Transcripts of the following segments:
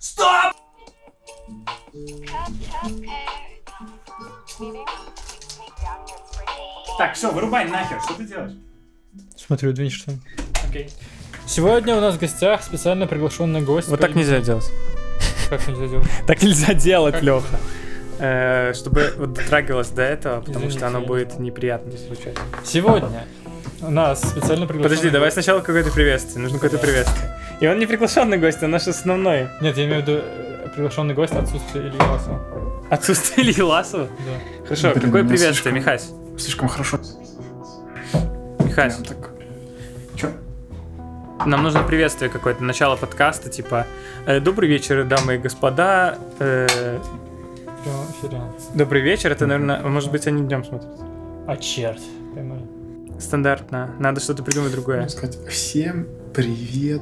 Стоп! Так, все, вырубай нахер, что ты делаешь? Смотрю, две что Окей. Сегодня у нас в гостях специально приглашенный гость. Вот так нельзя делать. Как нельзя делать? Так нельзя делать, Леха. Э, Чтобы вот дотрагивалось до этого, потому что оно будет неприятно звучать. Сегодня у нас специально приглашенный Подожди, давай сначала какое-то приветствие. Нужно какое-то приветствие. И он не приглашенный гость, он наш основной. Нет, я имею в виду э, приглашенный гость отсутствие Ильи Ласова. Отсутствие Ильи Ласова. Да. Хорошо, Блин, какое приветствие, слишком- Михась? Слишком хорошо. Михась, Прям так. Чё? нам нужно приветствие какое-то, начало подкаста, типа э, «Добрый вечер, дамы и господа». э. Добрый вечер, это, наверное, может быть, они днем смотрят. А черт. Прямой. Стандартно. Надо что-то придумать другое. Можно сказать, всем привет.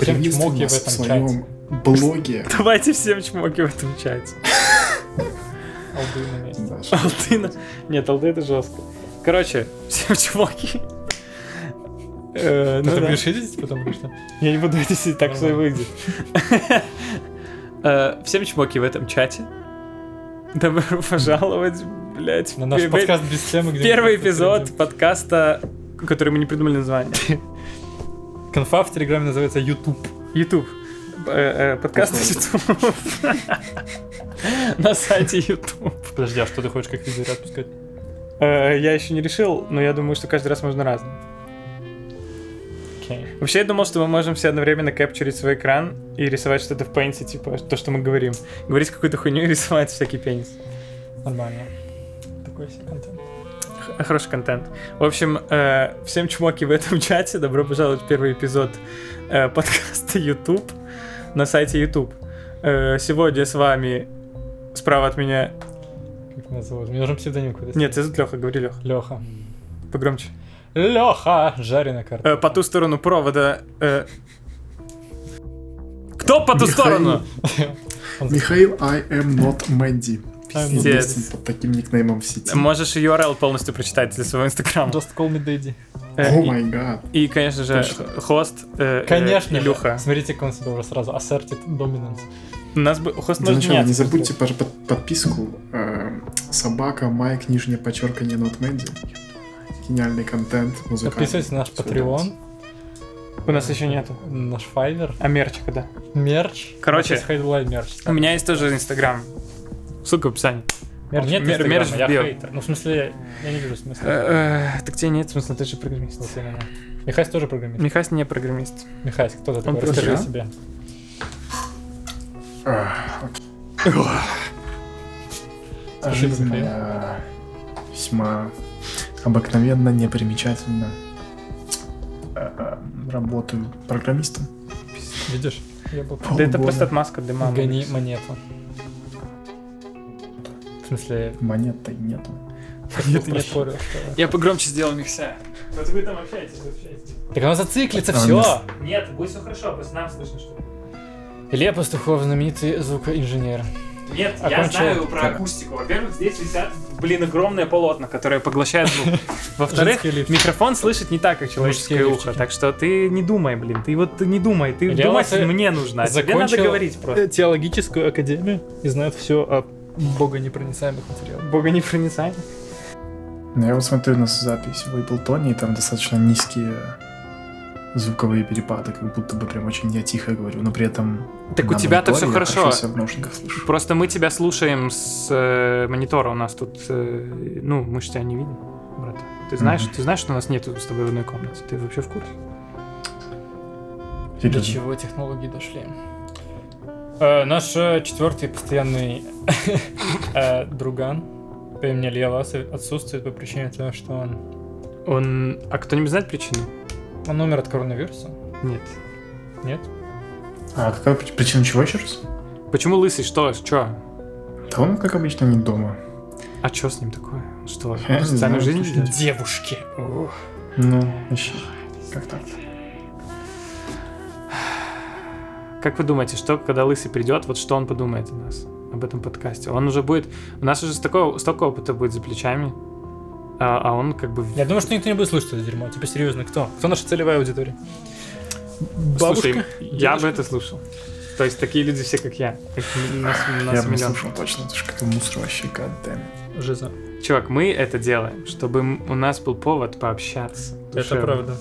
Всем чмоки в этом своем блоге. Давайте всем чмоки в этом чате. Алды на месте. Да, что- Алтына. Нет, алды это жестко. Короче, всем чуваки. Э, Ты ну да. будешь видеть потом или что? Я не буду это сидеть, так все и выйдет. Э, Всем чмоки в этом чате. Добро пожаловать, блядь, На наш подкаст без темы, где Первый эпизод подкаста, который мы не придумали название. Конфа в Телеграме называется YouTube. YouTube. Э, э, Подкаст YouTube. На сайте YouTube. Подожди, а что ты хочешь как везде отпускать? Э, Я еще не решил, но я думаю, что каждый раз можно разным. Окей. Вообще, я думал, что мы можем все одновременно капчурить свой экран и рисовать что-то в пейнте, типа то, что мы говорим. Говорить какую-то хуйню и рисовать всякий пенис. Нормально. Такой себе контент. Хороший контент. В общем, э, всем чмоки в этом чате. Добро пожаловать в первый эпизод э, подкаста YouTube на сайте YouTube. Э, сегодня с вами справа от меня... Как меня зовут? Мне нужен псевдоним какой-то. Нет, тебя зовут Леха, говори Леха. Леха. Погромче. Леха! Жареная карта. Э, по ту сторону провода... э, Кто по ту Михаил. сторону? Михаил, I am not Mandy. Известен под таким никнеймом в сети. Можешь URL полностью прочитать для своего инстаграма. Just call me daddy. Э, О и- май гад. И, конечно же, Точно. хост э, э, Конечно же. Илюха. Смотрите, как он себя уже сразу asserted dominance. У нас бы хост Для начала не меняться. забудьте пож- под- подписку. э, Собака, Майк, нижнее подчеркивание, Mandy. Гениальный контент, музыкальный. Подписывайтесь на наш Patreon, У нас еще нету. наш Fiverr, А мерч когда? мерч. Короче. Мерч. У меня есть тоже инстаграм. Ссылка в описании. Мерч нет Мер- мерч в я био. хейтер. Ну, в смысле, я не вижу смысла. Э, э, Так тебе нет, в смысле, ты же программист. Вот именно. Михась тоже программист. Михась не программист. Михась, кто ты Он такой? просто Расскажи о я? себе. Слушай, Жизнь моя весьма обыкновенно, непримечательно. Э, э, Работаю программистом. Видишь? Я был Да это просто отмазка для мамы. Гони монету. Смысле, Монет-то нету. монеты не спорил, что... Я погромче сделал микся. Вот вы там общаетесь, вы общаетесь. Так оно зациклится, все. нет. Нет, будет все хорошо, просто нам слышно, что ли. Илья Пастухов, знаменитый звукоинженер. Нет, я Окончил. знаю про акустику. Во-первых, здесь висят, блин, огромные полотна, которые поглощают звук. Во-вторых, микрофон слышит не так, как человеческое ухо. Так что ты не думай, блин. Ты вот не думай. Ты думать мне нужно, а тебе надо закончил говорить просто. теологическую академию и знает все о богонепроницаемых не проницай. Ну, я вот смотрю на запись в Ableton, и там достаточно низкие звуковые перепады, как будто бы прям очень я тихо говорю, но при этом... Так у тебя-то все хорошо. в. Просто мы тебя слушаем с э, монитора. У нас тут, э, ну, мы же тебя не видим, брат. Ты знаешь, Мгм. ты знаешь, что у нас нету с тобой в одной комнате? Ты вообще в курсе? До Серьезно. чего технологии дошли? Э, наш э, четвертый постоянный э, друган по имени Илья Ласов отсутствует по причине того, что он, Он... А кто-нибудь знает причину? он умер от коронавируса. Нет. Нет? А какая при- причина чего еще раз? Почему лысый? Что? Чё? Да он, как обычно, не дома. А чё с ним такое? Что, Я не социальную знаю, жизнь ведёт? Девушки. Ну, вообще, как так? Как вы думаете, что, когда Лысый придет, вот что он подумает о нас, об этом подкасте? Он уже будет... У нас уже столько, столько опыта будет за плечами, а, а он как бы... Я думаю, что никто не будет слушать это дерьмо. Типа, серьезно, кто? Кто наша целевая аудитория? Бабушка? Слушай, я бы это слушал. То есть такие люди все, как я. Как нас, нас Я бы не слушал точно, это же как мусор вообще, goddamn. Жиза. Чувак, мы это делаем, чтобы у нас был повод пообщаться. Это душевно. правда.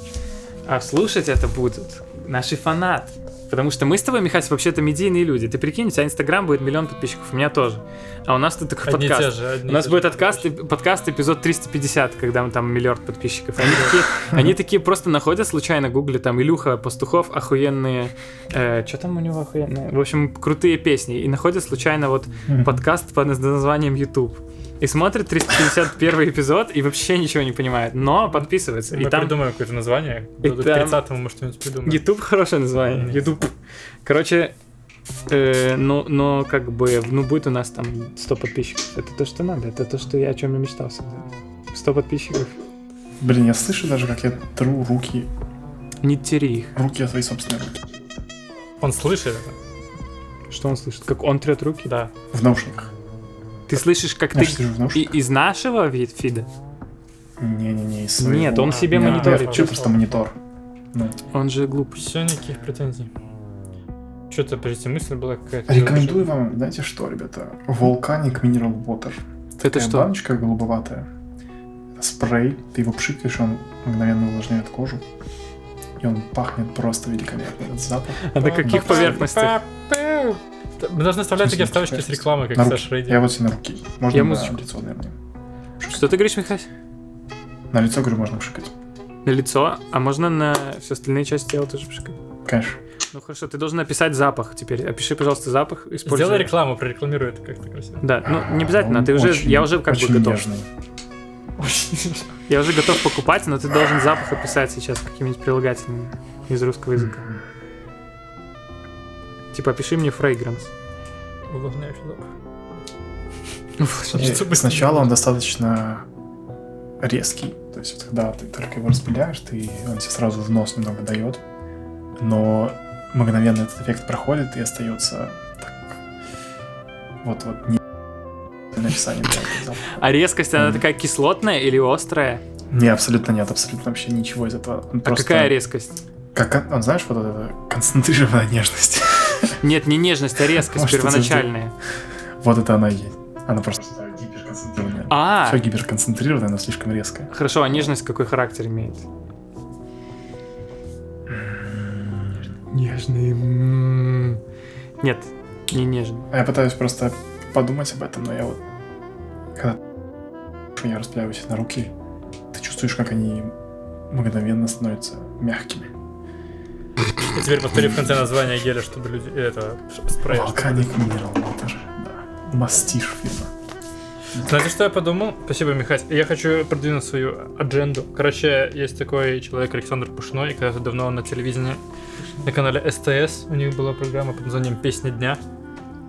А слушать это будут наши фанаты. Потому что мы с тобой, Михась, вообще-то медийные люди. Ты прикинь, у тебя Инстаграм будет миллион подписчиков, у меня тоже. А у нас тут такой Одни подкаст. же. У нас будет откаст, подкаст эпизод 350, когда мы там миллиард подписчиков. Они такие, они такие просто находят случайно гугли там Илюха Пастухов охуенные, что там у него охуенные, в общем крутые песни и находят случайно вот подкаст под названием YouTube. И смотрят 351 эпизод и вообще ничего не понимает, но подписывается. Мы и там придумаем какое-то название. И к там- 30-му мы что-нибудь придумаем. YouTube хорошее название. Нет. YouTube. Короче, э, ну, но как бы, ну, будет у нас там 100 подписчиков. Это то, что надо. Это то, что я о чем я мечтал всегда. 100 подписчиков. Блин, я слышу даже, как я тру руки, Не тери их. руки о свои собственные руки. Он слышит это? Что он слышит? Как он трет руки? Да. В наушниках. Ты слышишь, как ты из нашего фида? Не-не-не, из своего. Нет, он себе мониторит. Вообще просто монитор. Ну, Он же глупый. Все, никаких претензий. Что-то, подождите, мысль была какая-то. рекомендую вам, знаете что, ребята? Volcanic Mineral Water. Это Такая что? баночка голубоватая. Спрей, ты его пшикаешь, он мгновенно увлажняет кожу. И он пахнет просто великолепно. Этот запах. А на каких поверхностях? Мы должны вставлять такие вставочки с рекламой, как. Саша Рейди. Я вот себе на руки. Можно Я на музычку. лицо, наверное. Что ты говоришь, Михась? На лицо, говорю, можно пшикать. На лицо, а можно на все остальные части тела тоже пшикать? Конечно. Ну хорошо, ты должен описать запах теперь. Опиши, пожалуйста, запах. Используй. Сделай рекламу, прорекламируй это как-то красиво. Да, ну не обязательно, Он ты уже, очень- я уже как бы очень готов. нежный. Я уже готов покупать, но ты должен запах описать сейчас какими-нибудь прилагательными из русского языка. Типа, опиши мне fragrance. Увлажняющий запах. Сначала он достаточно резкий. То есть, вот когда ты только его распыляешь, ты, он тебе сразу в нос немного дает. Но мгновенно этот эффект проходит и остается так... Вот-вот не написание. А резкость, она такая кислотная или острая? Не, абсолютно нет, абсолютно вообще ничего из этого. Он А просто- какая резкость? Как, он- он, знаешь, вот эта концентрированная нежность. Нет, не нежность, а резкость это первоначальная. вот это она и есть. Она просто гиперконцентрированная. А, Все гиперконцентрированное, но слишком резкое. хорошо, а нежность какой характер имеет? Нежный. Нет, не нежный. А Я пытаюсь просто подумать об этом, но я вот... Когда я распыляюсь на руки, ты чувствуешь, как они мгновенно становятся мягкими. И теперь повтори в конце название геля, чтобы люди... Это... Спрея. Volcanic Mineral Water. Да. Мастиш фирма. Знаете, что я подумал? Спасибо, Михась. Я хочу продвинуть свою адженду. Короче, есть такой человек Александр Пушной, и когда-то давно он на телевидении, на канале СТС, у них была программа под названием «Песня дня».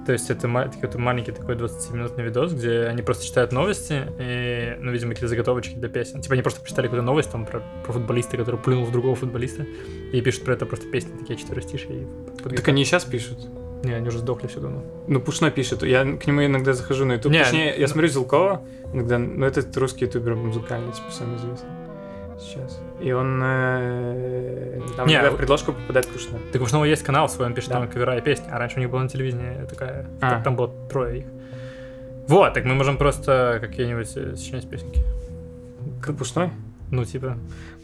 То есть это какой-то маленький такой 20-минутный видос, где они просто читают новости, и, ну, видимо, какие-то заготовочки для песен. Типа они просто прочитали какую-то новость там про, про футболиста, который плюнул в другого футболиста, и пишут про это просто песни, такие четверостишие. И под Так они и сейчас пишут. Не, они уже сдохли все давно. Ну, Пушной пишет. Я к нему иногда захожу на YouTube. Не, Точнее, я ну- смотрю Зелкова иногда. Ну, это русский ютубер музыкальный, типа, самый известный. Сейчас. И он э, там Не, в предложку попадает Пушной. Так у Пушного есть канал свой, он пишет Да. там кавера и песни, а раньше у них было на телевидении такая, А. так там было трое их. Вот, так мы можем просто какие-нибудь э, сочинять песенки. Как Пушной? Ну, типа,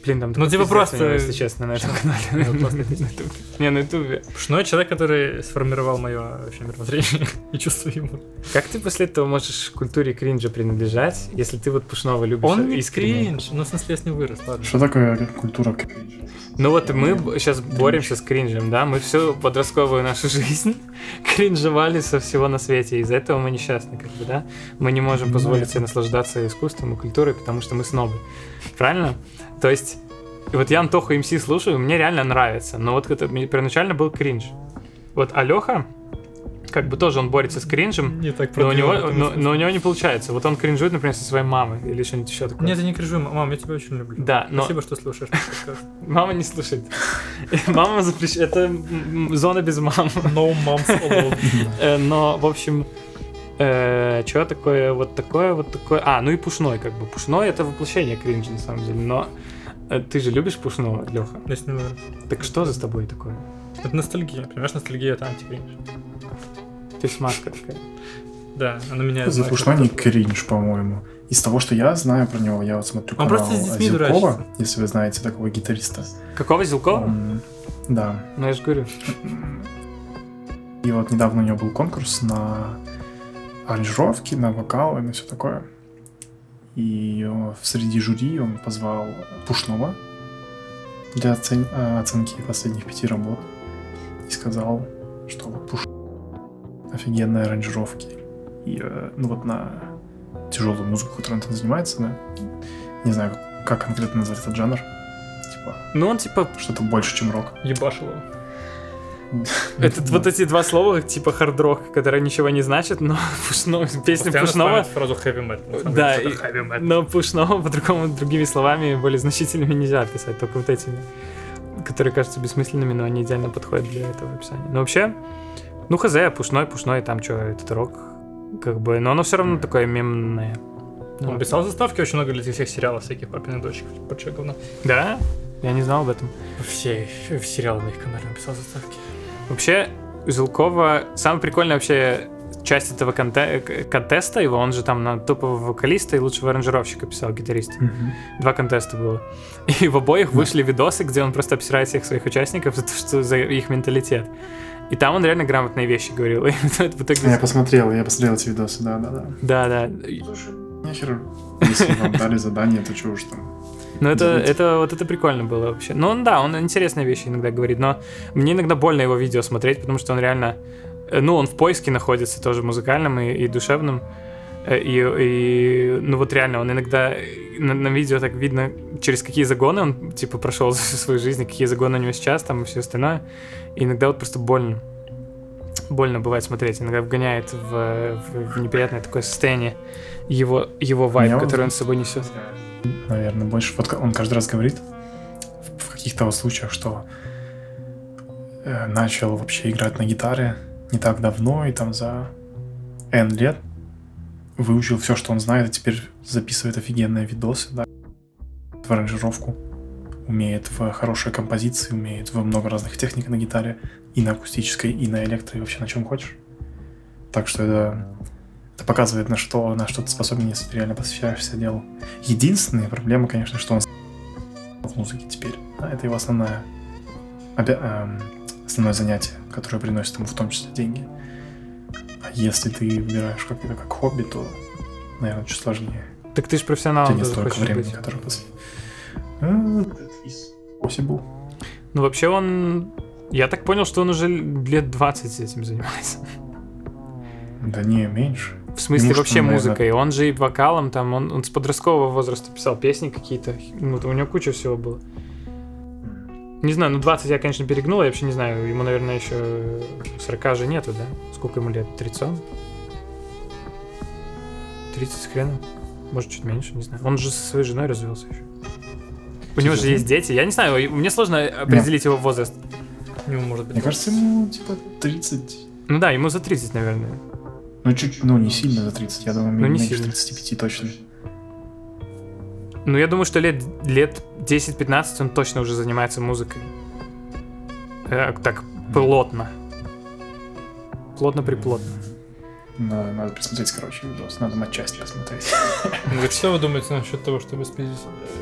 Блин, там Ну, типа просто- него, если честно, на этом канале. Ну. Не, на ютубе. Пушной человек, который сформировал мое вообще мировоззрение и чувство юмора. Как ты после этого можешь культуре кринжа принадлежать, если ты вот Пушного любишь Он не кринж, ну, в смысле, я с ним вырос, ладно. Что такое культура кринжа? Ну вот мы сейчас боремся с кринжем, да? Мы всю подростковую нашу жизнь кринжевали со всего на свете. Из-за этого мы несчастны, как бы, да? Мы не можем Ну, позволить себе наслаждаться искусством и культурой, потому что мы снобы. Правильно? То есть, вот я Антоху МС слушаю, мне реально нравится. Но вот это первоначально был кринж. Вот Алёха, как бы тоже он борется с кринжем, Не так но у, него, но, но у него не получается. Вот он кринжует, например, со своей мамой или что-нибудь еще такое. Нет, я не кринжую, мам, я тебя очень люблю. Да, но Спасибо, что слушаешь мама не слушает. Мама запрещает. Это зона без мамы. No moms allowed. Э, Но, в общем, что такое вот такое, вот такое. А, ну и пушной, как бы. Пушной это воплощение кринжа, на самом деле. Но э, ты же любишь пушного, Леха. Я с ним. Так что за с тобой такое? Это ностальгия, понимаешь, ностальгия это антикринж. То есть маска такая. Да, она меня... За Пушной не кринж, по-моему. Из того, что я знаю про него, я вот смотрю Он канал просто с детьми Зилкова, если вы знаете такого гитариста. Какого Зилкова? Он- Да. Ну, я же говорю. И вот недавно у него был конкурс на аранжировки, на вокал и на все такое. И среди жюри он позвал Пушного для оцен- э, оценки последних пяти работ. И сказал, что вот Пуш офигенные аранжировки. И э, ну вот на тяжелую музыку, которой он там занимается, да, не знаю, как конкретно назвать этот жанр. Типа, Ну, он типа... что-то больше, чем рок. Ебашил Этот, вот эти два слова, типа хард-рок, которые ничего не значат, но Пушно- песня Пушного... фразу heavy metal. самом Да. Но Пушного по-другому, другими словами, более значительными нельзя описать, только вот этими, которые кажутся бессмысленными, но они идеально подходят для этого описания. Но вообще, ну хз, Пушной, Пушной, там что, этот рок, как бы, но оно все равно такое мемное. Ну, Он писал заставки очень много для этих всех сериалов, всяких папиных дочек. Прочее говно. Да? Я не знал об этом. Все в сериалы на их канале он писал заставки. Вообще, у Зилкова самая прикольная вообще часть этого конте- контеста его, он же там на топового вокалиста и лучшего аранжировщика писал, гитарист. Два контеста было. И в обоих вышли видосы, где он просто обсирает всех своих участников за то, что за их менталитет. И там он реально грамотные вещи говорил. И это в итоге- Я посмотрел, я посмотрел эти видосы, да-да-да. Да, да. Слушай, нехер, если вам дали задание, то чего уж там. Но это, Делать. это вот это прикольно было вообще. Ну, он, да, он интересные вещи иногда говорит, но мне иногда больно его видео смотреть, потому что он реально, э, ну, он в поиске находится тоже музыкальном и, и душевном. Э, И, и, ну вот реально, он иногда э, на, на видео так видно, через какие загоны он, типа, прошел за свою жизнь, какие загоны у него сейчас, там, и все остальное. И иногда вот просто больно. Больно бывает смотреть, иногда вгоняет в, в- в неприятное такое состояние его, его вайб, который он с собой несет. Наверное, больше. Вот он каждый раз говорит в, каких-то случаях, что э, начал вообще играть на гитаре не так давно, и там за N лет выучил все, что он знает, и теперь записывает офигенные видосы, да, в аранжировку, умеет в хорошей композиции, умеет во много разных техник на гитаре, и на акустической, и на электро, и вообще на чем хочешь. Так что это, это показывает, на что, на что ты способен, если ты реально посвящаешься делу. Единственная проблема, конечно, что он в музыке теперь. Да, это его основная, обя- эм, основное занятие, которое приносит ему в том числе деньги. А если ты выбираешь как это как хобби, то, наверное, чуть сложнее. Так ты же У профессионалом тебя тоже столько времени, быть. которое пос- А, из Possible. Ну, вообще он... Я так понял, что он уже лет 20 этим занимается. Да не, меньше. В смысле, Ему вообще наверное, музыкой. Он же и вокалом там, он, он с подросткового возраста писал песни какие-то. Ну, у него куча всего было. Не знаю, ну 20 я, конечно, перегнул, я вообще не знаю, ему, наверное, еще 40 же нету, да? Сколько ему лет? 30? 30 с хреном? Может, чуть меньше, не знаю. Он же со своей женой развелся еще. У него же есть дети. Я не знаю, мне сложно определить его возраст. Ну, может быть. Мне кажется, ему типа 30. Ну да, ему за 30, наверное. Ну, чуть, ну, не сильно за 30, я думаю, Ну, не меньше сильно. 35 точно. Ну, я думаю, что лет, лет 10-15 он точно уже занимается музыкой. Э, так, плотно. Плотно-приплотно. Надо, надо посмотреть, короче, видос. Надо матчасть посмотреть. Ну, Что вы думаете насчет того, чтобы спиздить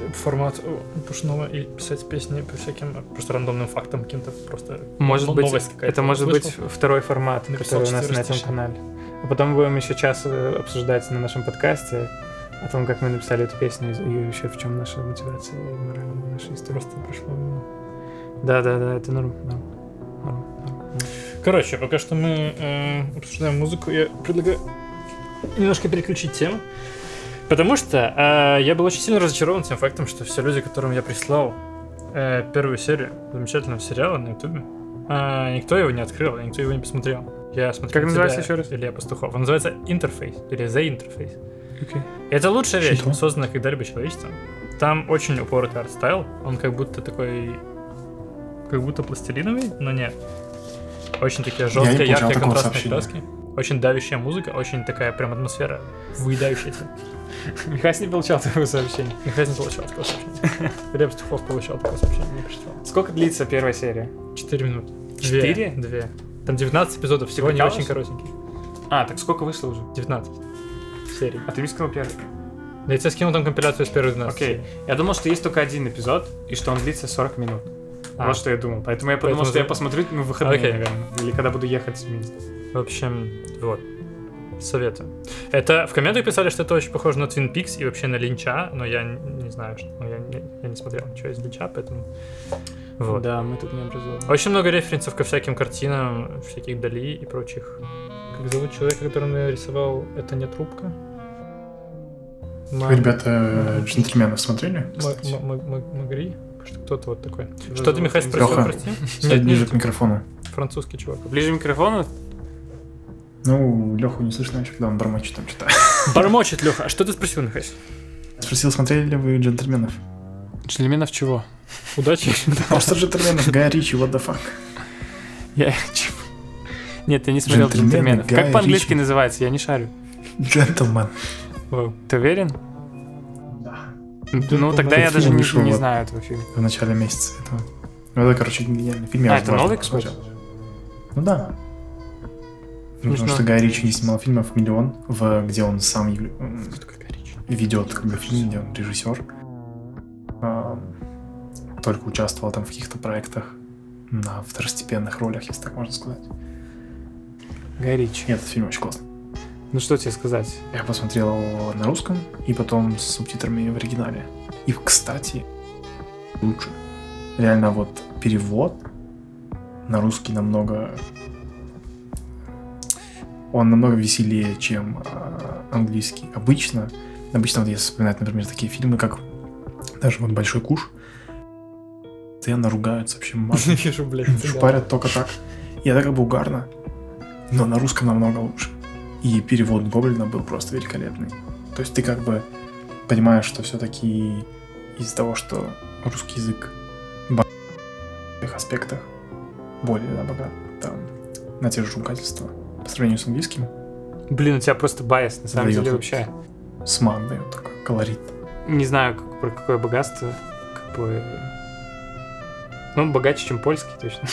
э, формат э, пушного и писать песни по всяким э, просто рандомным фактам каким-то просто Может быть, это может быть второй формат, который у нас на этом канале. А потом будем еще час э, обсуждать на нашем подкасте о том, как мы написали эту песню и еще в чем наша мотивация и мораль нашей истории. Прошло. Да, да, да, это норм. норм, норм, норм. Короче, пока что мы э, обсуждаем музыку, я предлагаю немножко переключить тему. Потому что э, я был очень сильно разочарован тем фактом, что все люди, которым я прислал э, первую серию замечательного сериала на Ютубе, э, никто его не открыл, никто его не посмотрел. Я смотрю Как на называется еще раз? Илья Пастухов. Он называется Интерфейс, или The Interface. Окей. Это лучшая вещь, Что? созданная когда-либо человечеством. Там очень упоротый art style, он как будто такой... Как будто пластилиновый, но нет. Очень такие жесткие, получал яркие, контрастные краски. Очень давящая музыка, очень такая прям атмосфера, выедающая тебя. Михась не получал такого сообщения. Никогда не получал такого сообщения. Глеб Пастухов получал такое сообщение, не прочитал. Сколько длится первая серия? 4 минуты. Четыре? Две. Там 19 эпизодов, всего не очень коротенький. А, так сколько вышло уже? 19 серий. А ты мне сказал первый. Да я тебе скинул там компиляцию с первых 12 Окей. Я думал, что есть только один эпизод, и что он длится 40 минут. А. Вот что я думал. Поэтому я подумал, Поэтому что я посмотрю ну, в выходные, Окей. наверное. Или когда буду ехать вместе. В общем, вот. Советую. Это в комментах писали, что это очень похоже на Twin Peaks и вообще на Линча, но я не, не знаю, что, ну, я, не, я не смотрел ничего из Линча, поэтому... Вот. Да, мы тут не образованы. Очень много референсов ко всяким картинам, всяких Дали и прочих. Как зовут человека, который нарисовал «Это не трубка»? Ма- Ребята, джентльменов смотрели? Магри? Что- Кто-то вот такой. Что ты, Михаил, спросил, прости? Нет, ближе к микрофону. французский чувак. Ближе к микрофону? Ну, Леху не слышно еще, когда он бормочет там что-то. Бормочет, Леха. А что ты спросил, Михаил? Спросил, смотрели ли вы джентльменов? Джентльменов чего? Удачи. А что джентльменов? Гай Ричи, what the fuck? Я... чего? Нет, я не смотрел Джентльмены джентльменов. Гая Как по-английски называется? Я не шарю. Джентльмен. Ты уверен? Да. Ну, тогда я даже не, знаю этого фильма. В начале месяца этого. Ну, это, короче, гениальный фильм. я А, это новый какой-то? Ну да. Ну, Потому что Гай Ричи не снимал фильмов миллион, в, где он сам ведет как бы фильм, где он режиссер. А, только участвовал там в каких-то проектах на второстепенных ролях, если так можно сказать. Гай Ричи. И этот фильм очень классный. Ну что тебе сказать? Я посмотрел на русском и потом с субтитрами в оригинале. И, кстати, лучше. Реально вот перевод на русский намного... Он намного веселее, чем а, английский. Обычно, обычно вот если вспоминать, например, такие фильмы, как даже вот «Большой куш», постоянно ругаются вообще матом, шпарят только так. И это как бы угарно, но на русском намного лучше. И перевод Гоблина был просто великолепный. То есть ты как бы понимаешь, что все-таки из-за того, что русский язык в этих аспектах более да, богат там, на те же ругательства по сравнению с английским, Блин, у тебя просто байс, на самом Дает деле, вообще. смак дает такой колорит. Не знаю, как- про какое богатство, как бы... Ну, богаче, чем польский, точно,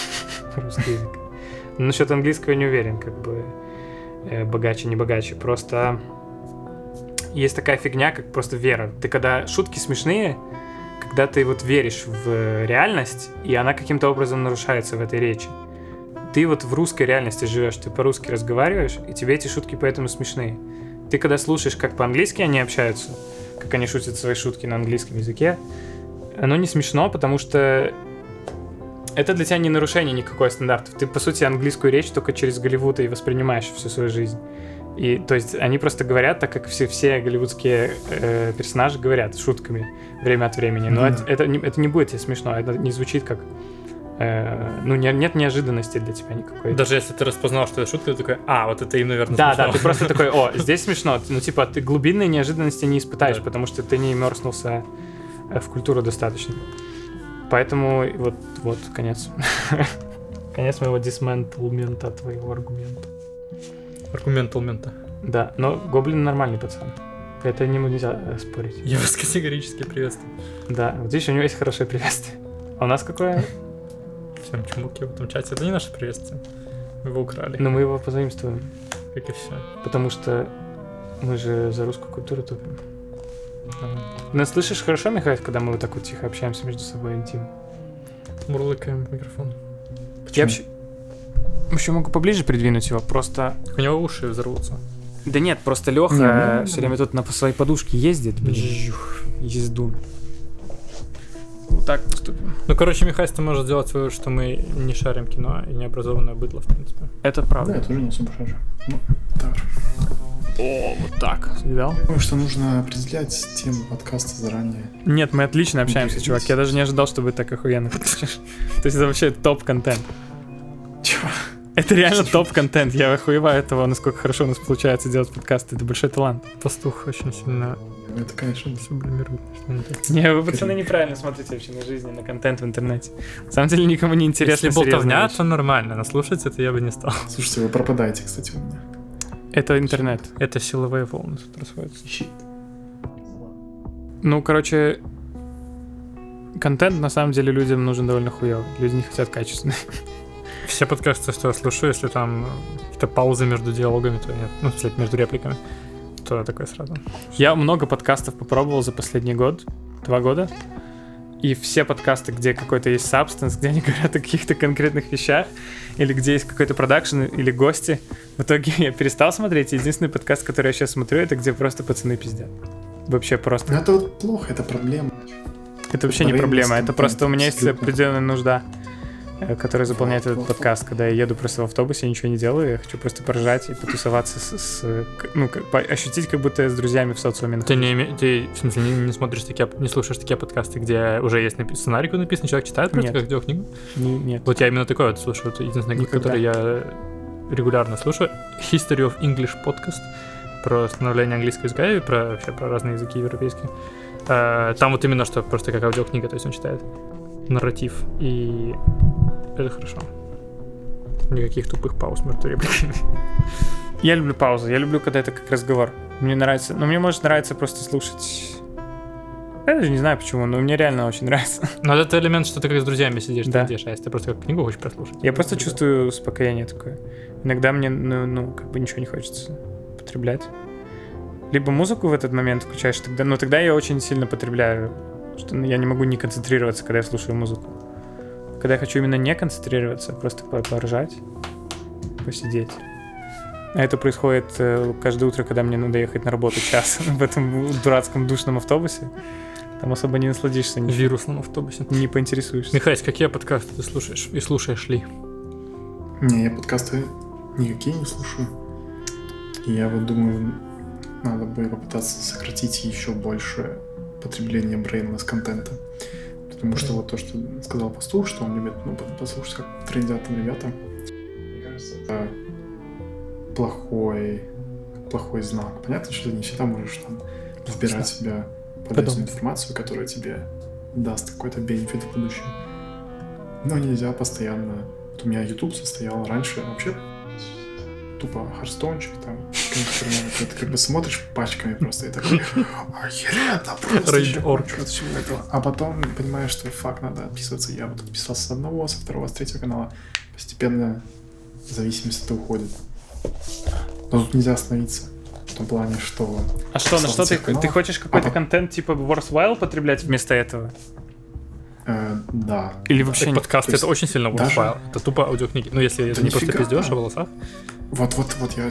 русский язык. Но насчет английского не уверен, как бы э, богаче, не богаче. Просто есть такая фигня, как просто вера. Ты когда шутки смешные, когда ты вот веришь в реальность, и она каким-то образом нарушается в этой речи. Ты вот в русской реальности живешь, ты по-русски разговариваешь, и тебе эти шутки поэтому смешные. Ты когда слушаешь, как по-английски они общаются, как они шутят свои шутки на английском языке, оно не смешно, потому что это для тебя не нарушение никакой стандартов. Ты, по сути, английскую речь только через Голливуд и воспринимаешь всю свою жизнь. И, то есть, они просто говорят так, как все, все голливудские э, персонажи говорят, шутками время от времени. Но Да. это, это, не, это не будет тебе смешно, это не звучит как... э, ну, не- нет неожиданности для тебя никакой. Даже если ты распознал, что это шутка, ты такой, а, вот это им, наверное, Да, смешно». да, ты просто такой, о, здесь смешно. Ну, типа, ты глубинной неожиданности не испытаешь, Да. потому что ты не иммерснулся э, в культуру достаточно. Поэтому вот, вот, конец. Конец моего дисментлмента твоего аргумента. Аргумент Алмента. Да, но Гоблин нормальный пацан. Это не нельзя э, спорить. Я вас категорически приветствую. Да, вот видишь, у него есть хорошее приветствие. А у нас какое? Всем чмоки в этом чате. Это не наше приветствие. Мы его украли, Ну, мы его позаимствуем, как и все. потому что мы же за русскую культуру топим. Ну, слышишь хорошо, Михаил, когда мы вот так вот тихо общаемся между собой интим? Мурлыкаем в микрофон. Я вообще... Вообще могу поближе придвинуть его, просто... У него уши взорвутся. Да нет, просто Леха ну, все время тут на своей подушке ездит. Ездун. Вот так поступим. Ну, короче, Михаил, ты можешь сделать свое, что мы не шарим кино и необразованное быдло, в принципе. Это Да, правда. я тоже не особо шарю. Ну, так. О, вот так. Видал? Потому что нужно определять тему подкаста заранее. Нет, мы отлично общаемся, Окей. чувак. Я даже не ожидал, что вы так охуенно. То есть это вообще топ-контент. Чего? Это реально топ-контент. Я охуеваю этого, насколько хорошо у нас получается делать подкасты. Это большой талант. Пастух очень сильно Это, конечно, сублимирует. что не вы, пацаны, неправильно смотрите вообще на жизнь на контент в интернете. На самом деле никому не интересно. Если болтовня, то нормально, но слушать это я бы не стал. Слушайте, вы пропадаете, кстати, у меня. Это интернет. Это силовые волны тут расходятся. Щит. Ну, короче, контент на самом деле людям нужен довольно хуёвый. Люди не хотят качественный. Все подкасты, что я слушаю, если там какие-то паузы между диалогами, то нет. Ну, кстати, между репликами, то такое сразу. Я много подкастов попробовал за последний год, два года. И все подкасты, где какой-то есть сабстанс, где они говорят о каких-то конкретных вещах, или где есть какой-то продакшн, или гости, в итоге я перестал смотреть. Единственный подкаст, который я сейчас смотрю, это где просто пацаны пиздят. Вообще просто. Ну это вот плохо, это проблема. Это вообще не проблема, это просто у меня есть определенная нужда, э, которая заполняет этот подкаст, когда я еду просто в автобусе, ничего не делаю, я хочу просто поржать и потусоваться с, с- ну, как, по- ощутить, как будто я с друзьями в социуме Ты не, ты, в смысле, не, не смотришь такие, не слушаешь такие подкасты, где уже есть напи- сценарий написан, человек читает просто Нет. как аудиокнигу? Не- нет. Вот я именно такой вот слушаю. Это единственный, Никогда. который я регулярно слушаю. History of English podcast про становление английского языка и про вообще про разные языки европейские. Э, Там вот именно что просто как аудиокнига, то есть он читает нарратив, и это хорошо. Никаких тупых пауз между репликами. Я люблю паузы, я люблю, когда это как разговор. Мне нравится, ну мне может нравиться просто слушать... Я даже не знаю почему, но мне реально очень нравится. Но это элемент, что ты как с друзьями сидишь, Да. ты а если ты просто как книгу хочешь прослушать. Я просто чувствую успокоение такое. Иногда мне, ну, ну, как бы ничего не хочется потреблять. Либо музыку в этот момент включаешь, тогда, но тогда я очень сильно потребляю, что я не могу не концентрироваться, когда я слушаю музыку. Когда я хочу именно не концентрироваться, просто по- поржать, посидеть. А это происходит э, каждое утро, когда мне надо ехать на работу час в этом дурацком душном автобусе. Там особо не насладишься, В не, вирусном автобусе. не поинтересуешься. Михась, какие подкасты ты слушаешь и слушаешь ли? Не, я подкасты никакие не слушаю. И я вот думаю, надо бы попытаться сократить еще больше потребление brainless контента. Потому что вот то, что сказал пастух, что он любит ну, по- послушать, как трендят там ребята, мне кажется, это плохой, плохой знак. Понятно, что ты не всегда можешь там вбирать в себя полезную информацию, которая тебе даст какой-то бенефит в будущем. Но нельзя постоянно... Вот у меня YouTube состоял раньше вообще тупо харстончик там, компьютерный, вот ты как бы смотришь пачками просто и такой, охеренно, просто этого. А потом понимаешь, что фак, надо отписываться. Я вот отписался с одного, со второго, с третьего канала. Постепенно зависимость это уходит. Но тут нельзя остановиться. В том плане, что А что, на что ты, каналов. ты хочешь какой-то А контент типа worthwhile потреблять вместо этого? э, да. Или вообще не? подкасты то есть это очень сильно даже- worthwhile. Это тупо аудиокниги. Ну, если это Да не просто пиздешь о волосах. Вот, вот, вот я а,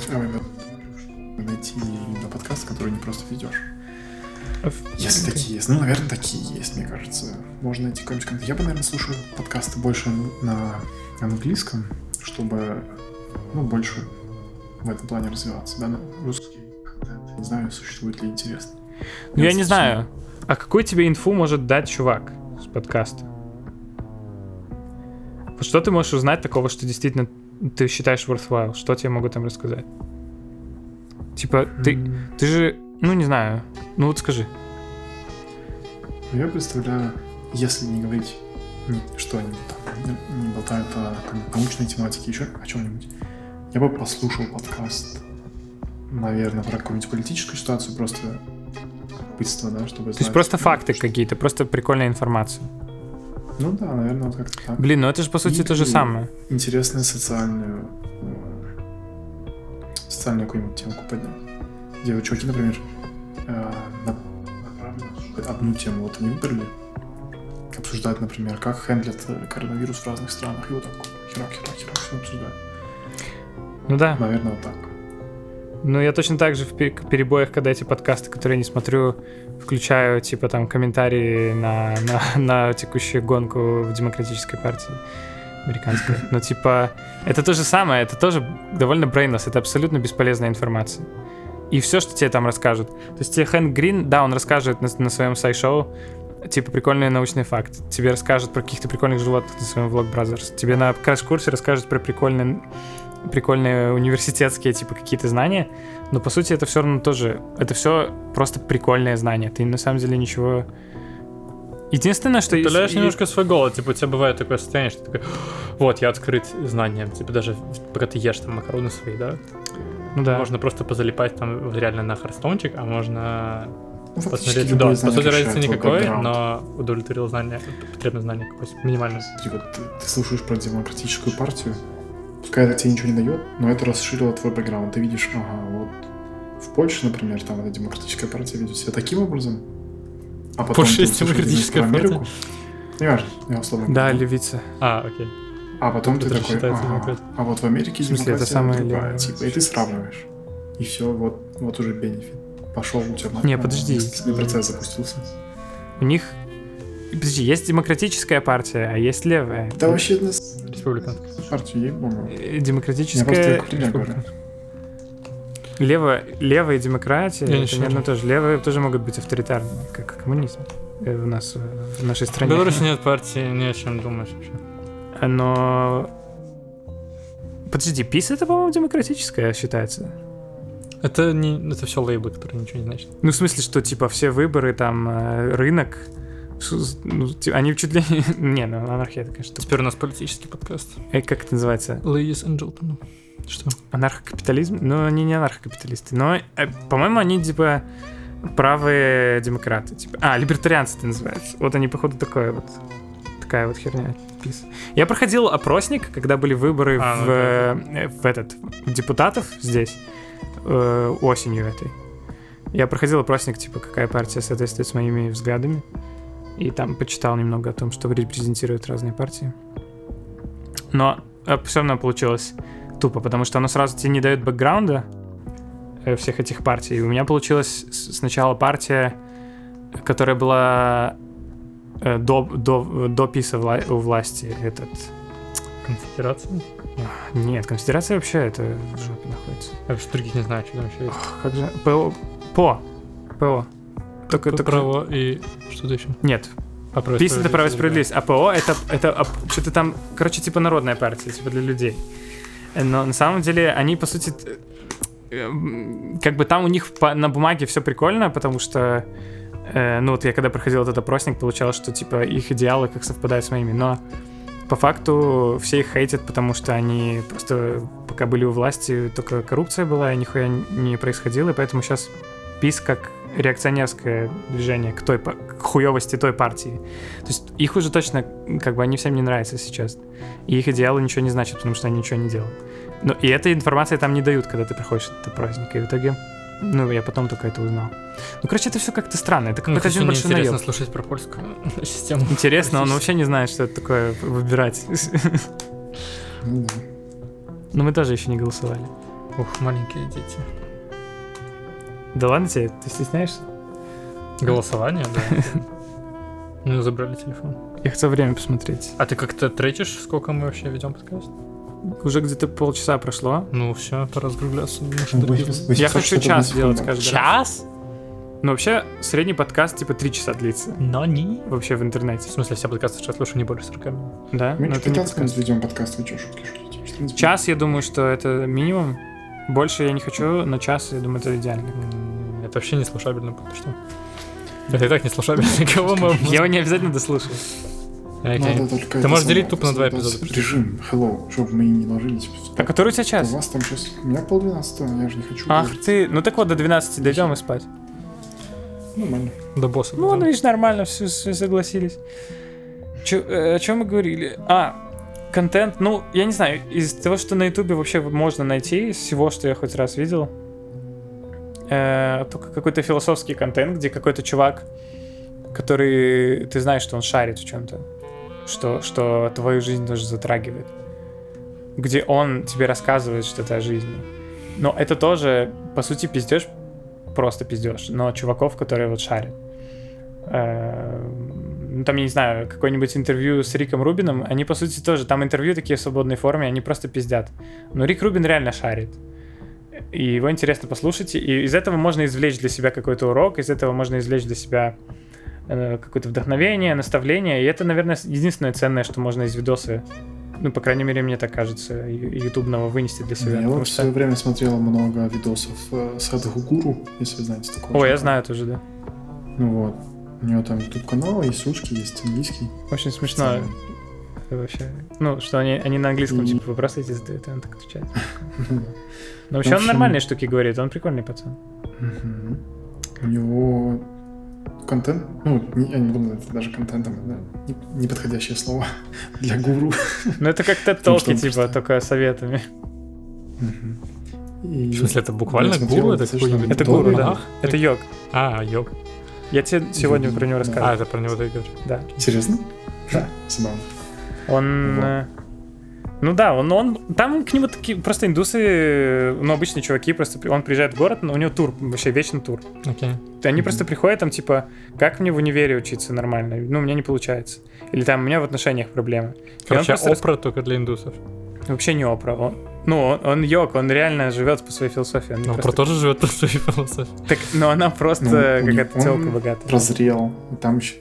найти именно подкаст, который не просто ведешь. Если такие есть. Ну, наверное, такие есть, мне кажется. Можно найти какой-нибудь. Я бы, наверное, слушал подкасты больше на английском, чтобы, ну, больше в этом плане развиваться. Да, на русский контент. Не знаю, существует ли интересно. Ну, я не знаю. А какую тебе инфу может дать чувак с подкаста? Что ты можешь узнать такого, что действительно ты считаешь worthwhile? Что тебе могут там рассказать? Типа, ты, ты же, ну не знаю, ну вот скажи. Ну, Я представляю, если не говорить, ни- что они там не, болтают о там, научной тематике, еще о чем-нибудь, я бы послушал подкаст, наверное, про какую-нибудь политическую ситуацию, просто любопытство, да, чтобы То есть просто факты какие-то, просто прикольная информация. Ну да, наверное, вот как-то так. Блин, ну это же по сути то же И- самое. Интересную социальную, э, социальную какую-нибудь темку поднять. Где вот чуваки, например, э, на- одну тему, вот они выбрали, обсуждать, например, как хендлят э, коронавирус в разных странах, и вот так херак, херак, херак, все обсуждают. Ну да. Наверное, вот так. Ну, я точно так же в пе- перебоях, когда эти подкасты, которые я не смотрю, включаю, типа, там, комментарии на, на, на текущую гонку в демократической партии американской. Но, типа, это то же самое, это тоже довольно брейнлесс, это абсолютно бесполезная информация. И все, что тебе там расскажут. То есть тебе Хэнк Грин, да, он расскажет на, на своем сай-шоу, типа, прикольные научные факты. Тебе расскажут про каких-то прикольных животных на своем Vlog Brothers. Тебе на краш-курсе расскажут про прикольные прикольные университетские типа какие-то знания, но по сути это все равно тоже, это все просто прикольные знания. Ты на самом деле ничего. Единственное, что Ты удаляешь и- немножко свой голод, типа у тебя бывает такое состояние, что ты такой, вот, я открыт знанием, типа даже пока ты ешь там макароны свои, да? ну да. Можно просто позалипать там реально на харстончик, а можно Ну, фактически посмотреть. Да, по сути, разницы никакой, но удовлетворил знание, потребное знание какое-то, минимальное. Типа, ты, ты слушаешь про демократическую партию, пускай это тебе ничего не дает, но это расширило твой бэкграунд. Ты видишь, ага, вот в Польше, например, там эта демократическая партия ведет себя таким образом, а потом Польша ты демократическая про Америку. Не важно, я условно Да, говорю. левица. А, окей. А потом ты такой, ага, а вот в Америке смысле, это самая другая, левая типа, и ты сравниваешь. И все, вот, вот уже бенефит. Пошел у тебя. Не, подожди. процесс запустился. У них... Подожди, есть демократическая партия, а есть левая. Да вообще на с- Республиканская. партию ей помню. Э, Я просто Демократическая... Лево... Левая демократия, Я это не одно и шарю. то же. Левые тоже могут быть авторитарными, как коммунизм э, у нас, э, в нашей В стране. Беларуси нет партии, не о чем думаешь вообще. Но... Подожди, ПИС это, по-моему, демократическая считается. Это не, это все лейблы, которые ничего не значат. Ну, в смысле, что, типа, все выборы, там, э, рынок, ну, они чуть ли не... Не, ну, анархия, это, конечно, Теперь у нас политический подкаст. э, как это называется? Ladies and gentlemen. Что? Анархокапитализм? Ну, они не анархокапиталисты, но, э, по-моему, они, типа, правые демократы. Типа. А, либертарианцы это называется. Вот они, походу, такое вот. Такая вот херня. ПИС. Я проходил опросник, когда были выборы А, ну в, э, в этот в депутатов здесь э, осенью этой. Я проходил опросник, типа, какая партия соответствует с моими взглядами. И там почитал немного о том, что репрезентируют разные партии. Но все равно получилось тупо, потому что оно сразу тебе не дает бэкграунда э, всех этих партий. И у меня получилась сначала партия, которая была э, до, до, до ПИСа вла- у власти. Этот... Конфедерация? Нет, конфедерация вообще это в жопе находится. Я вообще других не знаю, что там еще есть. Как же? ПО. ПО. ПО. Только, только... право и что-то еще. Нет, А право ПИС это право и справедливость, справедливость, а ПО это, это что-то там, короче, типа народная партия, типа для людей. Но на самом деле они, по сути, э, как бы там у них по- на бумаге все прикольно, потому что, э, ну вот я когда проходил этот опросник, получалось, что типа их идеалы как совпадают с моими, но по факту все их хейтят, потому что они просто пока были у власти, только коррупция была, и нихуя не происходило, и поэтому сейчас ПИС как реакционерское движение к той к хуевости той партии. То есть их уже точно, как бы они всем не нравятся сейчас. И их идеалы ничего не значат, потому что они ничего не делают. Но и этой информации там не дают, когда ты проходишь этот праздник. И в итоге, ну, я потом только это узнал. Ну, короче, это все как-то странно. Это Ну, какой-то один большой интересно наеб. слушать про польскую систему. Интересно, он вообще не знает, что это такое выбирать. Ну. Но мы тоже еще не голосовали. Ух, маленькие дети. Да ладно тебе, ты стесняешься? Голосование, да. Ну, забрали телефон. Я хотел время посмотреть. А ты как-то третишь, сколько мы вообще ведем подкаст? Уже где-то полчаса прошло. Ну, все, пора закругляться. Ну, Я 860 хочу час делать каждый раз. Час? Ну, вообще, средний подкаст типа 3 часа длится. Но не. Вообще в интернете. В смысле, все подкасты сейчас слушаю не больше 40 минут. Да? Мы Но что, это не 15 минут ведем подкаст, вы что, шутки шутите? Час, я думаю, что это минимум. Больше я не хочу, но час, я думаю, это идеально. Это вообще не слушабельно, потому что... Это и так не слушабельно. Кого мы... Я его не обязательно дослушаю. Надо только Ты можешь делить тупо на два эпизода. Режим, hello, чтобы мы не ложились. А который у тебя У час? вас там сейчас... У меня полдвенадцатого, я же не хочу. Ах ты, ну так вот, до 12 дойдем и спать. Нормально. До босса. Ну, ну, видишь, нормально, все, согласились. Чё, э, о чем мы говорили? А, контент, ну, я не знаю, из того, что на ютубе вообще можно найти, из всего, что я хоть раз видел, э, только какой-то философский контент, где какой-то чувак, который, ты знаешь, что он шарит в чем-то, что, что твою жизнь тоже затрагивает, где он тебе рассказывает что-то о жизни. Но это тоже, по сути, пиздеж, просто пиздеж, но чуваков, которые вот шарят. Э, Ну, там, я не знаю, какое-нибудь интервью с Риком Рубином, они, по сути, тоже, там интервью такие в свободной форме, они просто пиздят. Но Рик Рубин реально шарит. И его интересно послушать, и из этого можно извлечь для себя какой-то урок, из этого можно извлечь для себя э, какое-то вдохновение, наставление, и это, наверное, единственное ценное, что можно из видоса, ну, по крайней мере, мне так кажется, ютубного вынести для себя. Я вот в что- свое время смотрел много видосов э, Садхгуру, если вы знаете такого. О, я знаю тоже, да. Ну вот. У него там YouTube канал, есть русский, есть английский. Очень смешно. Это вообще. Ну, что они, они на английском, И- типа, вопросы эти задают, и он так отвечает. Ну Но вообще он нормальные штуки говорит, он прикольный пацан. У него контент, ну, я не буду это даже контентом, это не- неподходящее слово для гуру. Ну, это как TED-толки, он типа, только советами. В смысле, это буквально гуру? Это какой-нибудь Это гуру, да. Это йог. А, йог. Я тебе сегодня про него да. А, это про него ты говоришь. Да. Серьезно? Да. Забавно. Он... Вот. э, Ну да, он, он там к нему такие просто индусы, ну обычные чуваки, просто он приезжает в город, но у него тур, вообще вечный тур. Окей. И Они просто приходят там типа, как мне в универе учиться нормально? Ну, у меня не получается. Или там у меня в отношениях проблемы. Короче, просто рас- опра только для индусов. Вообще не опра. Он, ну, он, он йог, он реально живет по своей философии. Он не Но просто- тоже живет по своей философии. Так, но она просто Ну, какая-то он телка богатая. Прозрел. Там еще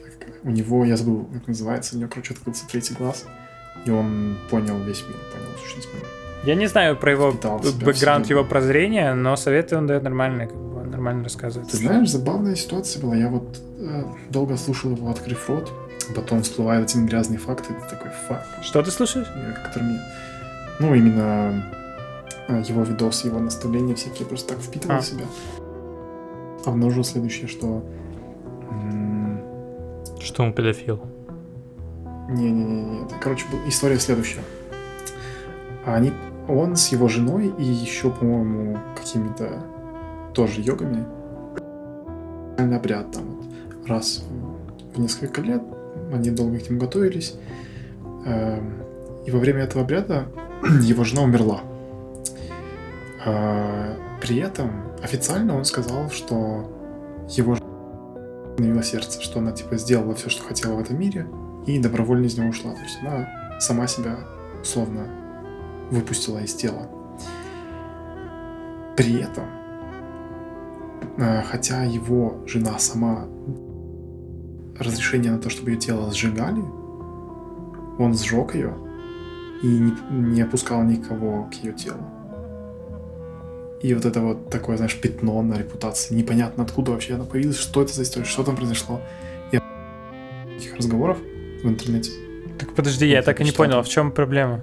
у него, я забыл, как называется, у него, короче, открылся третий глаз. И он понял весь мир, понял сущность мира. Я не знаю про его бэкграунд, его прозрения, но советы он дает нормальные, как бы, он нормально рассказывает. Ты знаешь, забавная ситуация была. Я вот э, долго слушал его, открыв рот. Потом всплывает один грязный факт, и ты такой, фак, Что ты слушаешь? э, который мне... Ну, именно э, его видосы, его наставления всякие просто так впитывал А. в себя. Обнаружил следующее, что... Что он педофил. Не-не-не, короче, был- история следующая. Они, он с его женой и еще, по-моему, какими-то тоже йогами обряд там вот раз в несколько лет они долго к нему готовились Эм, и во время этого обряда его жена умерла А, при этом официально он сказал что его жена сердце что она типа сделала все что хотела в этом мире и добровольно из него ушла. То есть она сама себя условно выпустила из тела. При этом, э, хотя его жена сама разрешение на то, чтобы ее тело сжигали, он сжег ее и не, не опускал никого к ее телу. И вот это вот такое, знаешь, пятно на репутации. Непонятно откуда вообще оно появилось, что это за история, что там произошло. Я этих разговоров в интернете. Так подожди, я Вот так и не понял, а в чем проблема?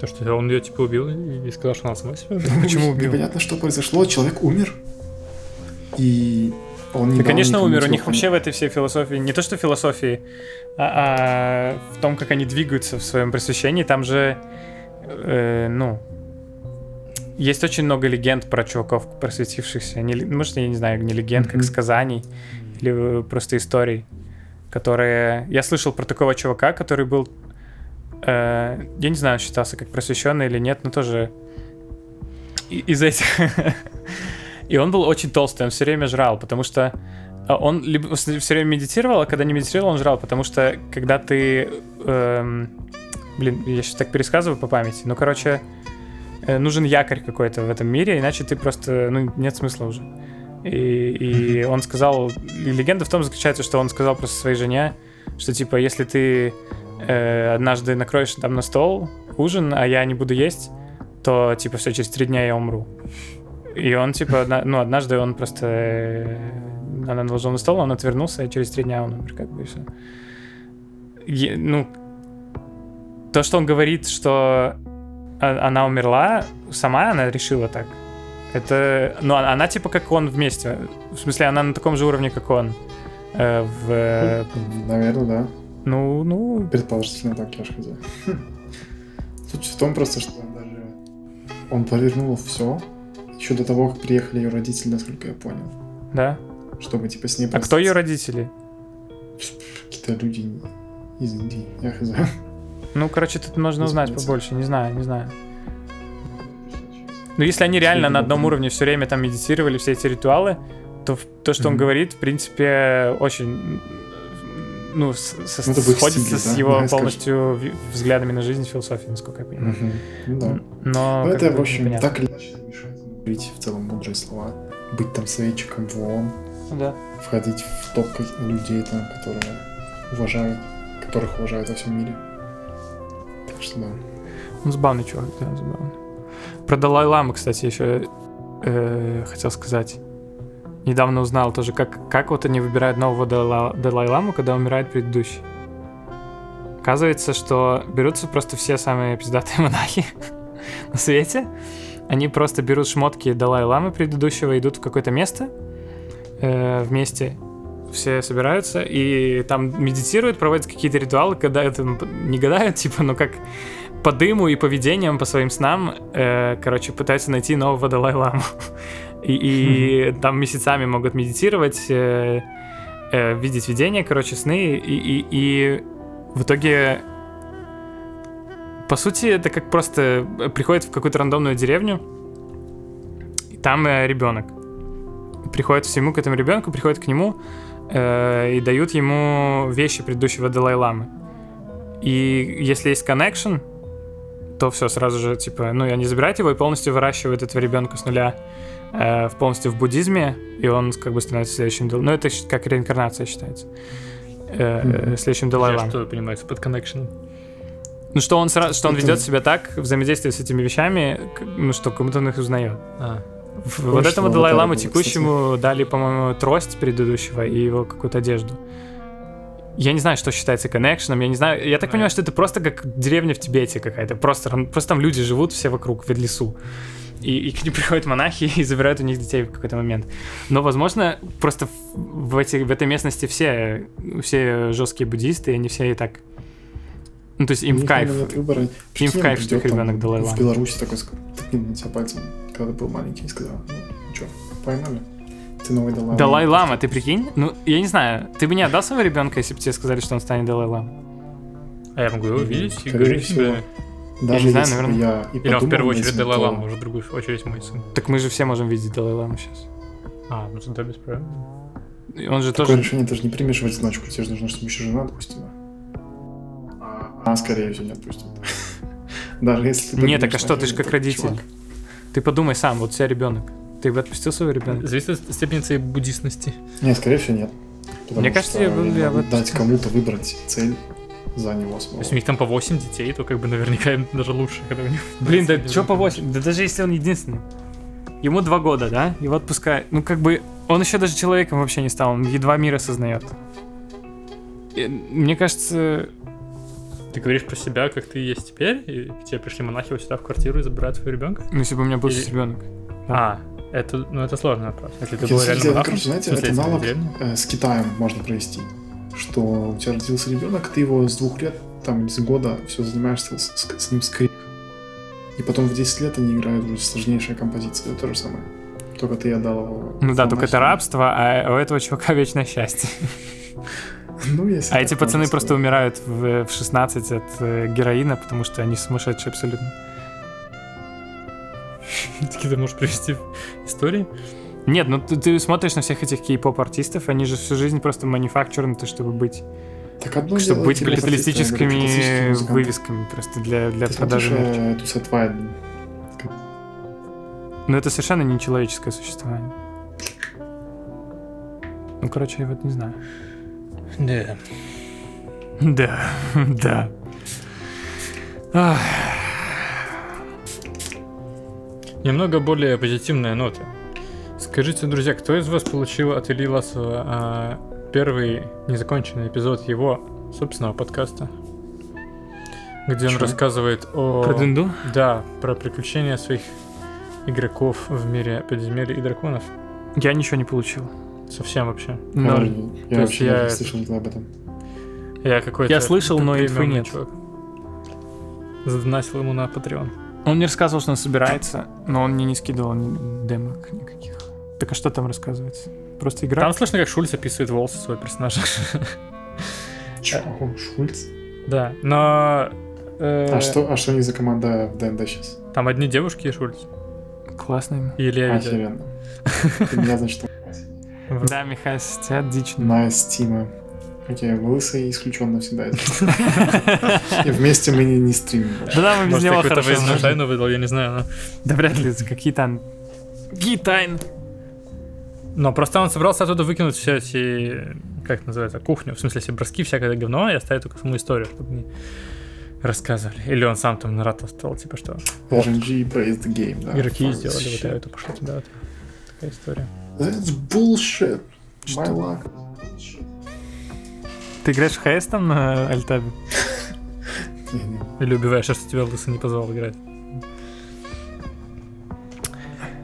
То, что он ее типа убил и сказал, что она сама себя. Почему убил? Непонятно, что произошло. Человек умер. И он не Да, конечно, умер. У них вообще в этой всей философии, не то что философии, а, а в том, как они двигаются в своем просвещении, там же, э, ну, есть очень много легенд про чуваков просветившихся. Не, может, я не знаю, не легенд, как Мгм. сказаний или э, просто историй, которые... Я слышал про такого чувака, который был... э, я не знаю, считался как просвещенный или нет, но тоже из этих... И он был очень толстый, он все время жрал, потому что а, он либо все время медитировал, а когда не медитировал, он жрал, потому что когда ты... эм, блин, я сейчас так пересказываю по памяти, ну, короче, э, нужен якорь какой-то в этом мире, иначе ты просто, ну, нет смысла уже. И, и он сказал, и легенда в том заключается, что он сказал просто своей жене, что типа, если ты э, однажды накроешь там на стол ужин, а я не буду есть, то типа все, через три дня я умру. И он типа, одна- ну, однажды он просто... э, Она наложила на стол, он отвернулся, и через три дня он умер, как бы, и все. ну, то, что он говорит, что а- она умерла, сама она решила так. Это, ну, а- она типа как он вместе. В смысле, она на таком же уровне, как он. Э, в, Наверное, да. ну, ну, Предположительно так, я ж хз. Суть в том просто, что он даже... Он повернул все еще до того, как приехали ее родители, насколько я понял. да. Чтобы, типа, с ней А кто ее родители? Какие-то люди из Индии, я хз. Ну, короче, тут можно узнать побольше, не знаю, не знаю. Ну, если они реально на одном уровне все время там медитировали, все эти ритуалы, то то, что он говорит, в принципе, очень ну, с- со- Ну, сходится стиле, с да? его Да, полностью взглядами на жизнь, философией, насколько я понимаю. Мгм. Да. Но как это, в общем, так или иначе говорить в целом мудрые слова. Быть там советчиком в ООН, Да. входить в топ людей, там, которые уважают, которых уважают во всем мире. Так что да. Ну, забавный чувак, да, забавный. Про Далай-Ламу, кстати, еще э, хотел сказать. Недавно узнал тоже, как, как вот они выбирают нового Дала- Далай-Ламу, когда умирает предыдущий. Оказывается, что берутся просто все самые пиздатые монахи на свете. Они просто берут шмотки Далай-Ламы предыдущего, идут в какое-то место э, вместе, все собираются и там медитируют, проводят какие-то ритуалы, когда это не гадают, типа, но как по дыму и поведениям, по своим снам, э, короче, пытаются найти нового Далай-ламу. И, и там месяцами могут медитировать, э, э, видеть видения, короче, сны, и, и, и в итоге, по сути, это как просто приходит в какую-то рандомную деревню, и там э, ребенок. Приходит всему к этому ребенку, приходит к нему э, и дают ему вещи предыдущего Далай-ламы. И если есть connection, то все сразу же, типа, ну, они забирают его и полностью выращивают этого ребенка с нуля э, в полностью в буддизме, и он как бы становится следующим... Ну, это как реинкарнация считается. Э, Мгм. Следующим Далай-ламой. Что понимаете под connection? Ну, что он, сразу, что он ведет себя так, взаимодействие с этими вещами, ну, что как будто он их узнает. А, В- Похоже, вот этому в Далай-ламу текущему дали, по-моему, трость предыдущего и его какую-то одежду. Я не знаю, что считается коннекшеном, я не знаю. Я так Да. понимаю, что это просто как деревня в Тибете какая-то. Просто, просто там люди живут все вокруг, в лесу. И, и к ним приходят монахи и забирают у них детей в какой-то момент. Но, возможно, просто в, в, эти, в этой местности все, все жесткие буддисты, и они все и так... Ну, то есть им в кайф. выбора. Прикинь, в кайф, что их ребенок Далай-Лама. В Беларуси такой тыкнет на тебя пальцем, когда ты был маленький, и сказал, ну, что, поймали? Ты новый Далай-Лама. Далай-лама, ты прикинь? Ну, я не знаю, ты бы не отдал своего ребенка, если бы тебе сказали, что он станет Далай-ламой? а я могу его видеть и говорить себе. Даже не знаю, наверное. я и Или он в первую очередь Далай-Лама, уже в другую очередь мой сын. Так мы же все можем видеть Далай-ламу сейчас. А, ну тогда без проблем. Он же Такое тоже... решение ты же не примешь в одиночку, тебе же нужно, чтобы еще жена отпустила. А, скорее всего, не отпустит. Даже если ты... Нет, так а что, ты же как то, родитель. чувак, Ты подумай сам, вот у тебя ребенок. Ты бы отпустил своего ребенка? Зависит от степени твоей буддистности. Нет, скорее всего, нет. Потому Мне кажется, что я бы- я бы дать кому-то выбрать цель за него То самого. есть у них там по 8 детей, то как бы наверняка им даже лучше, когда у них... Блин, да что по 8? Да даже если он единственный. Ему два года, да? Его отпускают. Ну, как бы, он еще даже человеком вообще не стал, он едва мир осознает. Мне кажется, Ты говоришь про себя, как ты есть теперь, и к тебе пришли монахи вот сюда в квартиру и забирают своего ребенка? ну, если бы у меня был Или- ребенок. А, это, ну это сложный вопрос. Если ты был реально монахом, короче, знаете, это если ты налог в деревне? э, с Китаем можно провести. Что у тебя родился ребенок, ты его с двух лет, там, или с года, все занимаешься с, с- с ним скрип. И потом в 10 лет они играют уже сложнейшие композиции. Это то же самое. Только ты отдал его... Ну да, только это рабство, а у этого чувака вечное счастье. Ну, если А эти пацаны просто сказать. умирают в, в 16 от э, героина, потому что они сумасшедшие абсолютно. Такие ты можешь привести истории? Нет, ну ты, ты смотришь на всех этих кей-поп артистов, они же всю жизнь просто манифакчурнуты, чтобы быть, Так одно чтобы дело, быть капиталистическими вывесками просто для, для Ты продажи мерча. э, Вайд, Но это совершенно нечеловеческое существование. Ну, короче, я вот не знаю. Да. Да, да. Ах, Немного более позитивная нота. Скажите, друзья, кто из вас получил от Ильи Ласова а, первый незаконченный эпизод его собственного подкаста? Где он Чё? рассказывает о... Про Дунду? Да, про приключения своих игроков в мире подземелья и драконов. Я ничего не получил. Совсем вообще. Ноль. Я То вообще я не слышал никогда об этом. Я какой-то... Я слышал, но инфы нет. чувак. Задонатил ему на Patreon. Он мне рассказывал, что он собирается, но он мне не скидывал ни демок никаких. Так а что там рассказывается? Просто игра? Там слышно, как Шульц описывает волосы своего персонажа. Чё, Шульц? Да, но... э, А что, а что не за команда в ДНД сейчас? Там одни девушки и Шульц. Классный. Или я видел. Охеренно. Ты меня, значит, Да, Михаил, тебя дично. на стима. Окей, лысый исключен навсегда. И вместе мы не, не стримим. Да, мы без Может, я него хорошо знаем. тайну выдал, я не знаю, но... Да вряд ли, какие там... Какие тайны? Но просто он собрался оттуда выкинуть все эти, как называется, кухню, в смысле, все броски, всякое говно, и оставить только саму историю, чтобы не рассказывали. Или он сам там наратовствовал, типа что, RNG praised the game, да. игроки сделали вот shit. это, пошло туда, такая история. That's bullshit. My luck. Ты играешь в ХС там на Альтабе? Или убиваешь, что тебя лысый не позвал играть.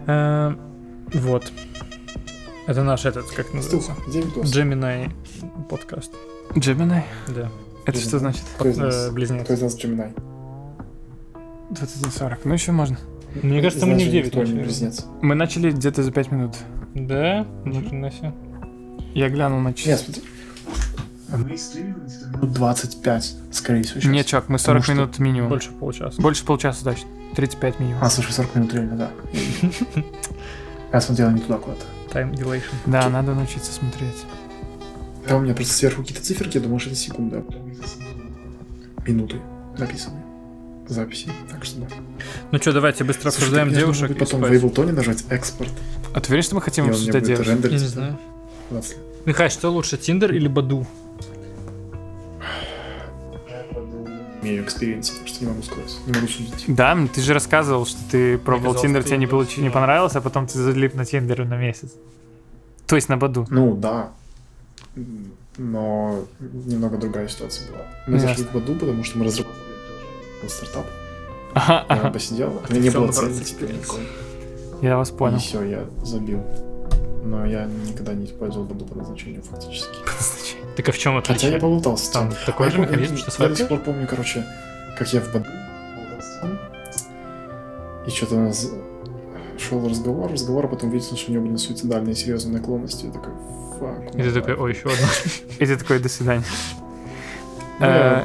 Э, Вот. Это наш этот, как называется? Gemini подкаст. Gemini? Да. Это что значит? Кто из Э, нас? близнец. Кто из нас Gemini? 21.40. Ну, еще можно. Мне кажется, мы не в 9 Кто не начали. близнец? Мы начали где-то за 5 минут. Да? Ну, хрена себе. Я глянул на Нет, часы. смотри. Мы стримили где-то минут 25, скорее всего, сейчас. Нет, чувак, мы 40 что минут минимум. Больше получаса. Больше полчаса точно. 35 минимум. А, слушай, 40 минут реально, да. Я смотрел не туда куда-то. Time dilation. Да, надо научиться смотреть. Там у меня просто сверху какие-то циферки, я думаю, что это секунда. Минуты написаны. Записи. Так что да. Ну что, давайте быстро Слушай, обсуждаем так девушек и потом в. Ableton нажать экспорт. А ты уверен, что мы хотим обсуждать девушек? Я не знаю. 20 лет. Михай, что лучше, Тиндер или Баду? Имею experience, так что не могу сказать. Не могу судить. Да, ты же рассказывал, что ты пробовал Tinder, тебе не, получи, не понравился, а потом ты залип на Tinder на месяц. То есть на Badoo. Ну, да. Но немного другая ситуация была. Мы Ясно. зашли в Badoo, потому что мы разработали был стартап. Ага, Я ага. посидел, у меня не было цели теперь. Я вас И понял. все, я забил. Но я никогда не использовал Badoo по назначению фактически. Так а в чем Хотя я отличие? поболтался Там такой А же механизм, что Я до сих пор помню, короче, как я в Баду. И что-то у нас шел разговор, разговор, а потом видел, что у него были суицидальные серьезные наклонности. Я такой, фак. И ты такой, ой, еще одна. И ты такой, до свидания. Э,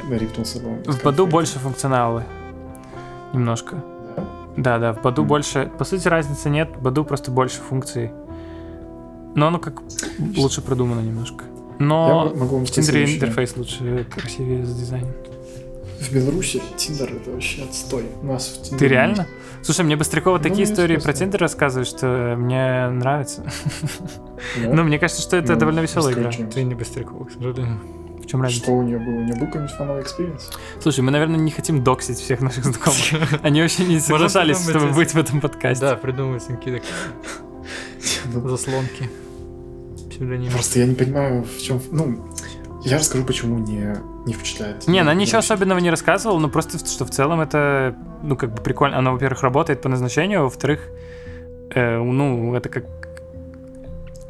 В Баду больше функционала. Немножко. Да? Да, в Баду больше... По сути, разницы нет, в Баду просто больше функций. Но оно как лучше продумано немножко. Я Но могу вам в Tinder е интерфейс лучше, красивее с дизайном. В Беларуси Tinder это вообще отстой. У нас в Tinder е Ты нет. реально? Слушай, мне Быстрякова Ну, такие истории про. Tinder рассказывает, что мне нравится. Да? Ну, мне кажется, что это Ну, довольно веселая игра. Ты не Быстрякова, к сожалению. В чем разница? Что у нее было? У нее был какой-нибудь фановый experience? Слушай, мы, наверное, не хотим доксить всех наших знакомых. Они вообще не соглашались, чтобы быть в этом подкасте. Да, придумывайте какие-то Ну, заслонки. Просто я не понимаю, в чем... Ну, я расскажу, почему не, не впечатляет. Не, она Ну, ничего вообще. особенного не рассказывала, но просто, что в целом это, ну, как бы прикольно. Она, во-первых, работает по назначению, а во-вторых, э, ну, это как...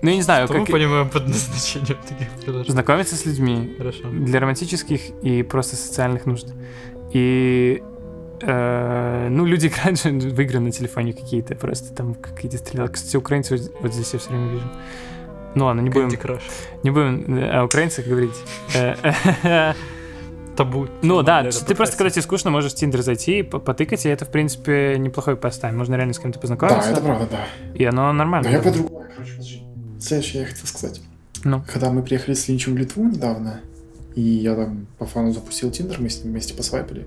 Ну, я не знаю, Что мы как понимаем под назначением таких приложений? знакомиться с людьми Хорошо. для романтических и просто социальных нужд. И э, ну, люди играют же в игры на телефоне какие-то, просто там какие-то стрелялки. Кстати, украинцы вот- вот здесь я все время вижу. Ну ладно, не будем, Crush. не будем э, о украинцах говорить. Э, Табу. Ну да, ты просто, когда тебе скучно, можешь в Тиндер зайти, и по- потыкать, и это, в принципе, неплохой пастайм. Можно реально с кем-то Да, познакомиться, это правда, да. и оно нормально. Но я по-другому. Короче, Следующее я хотел сказать. Ну. Когда мы приехали с Линчем в Литву недавно, и я там по фану запустил Тиндер, мы с ним вместе посвайпили,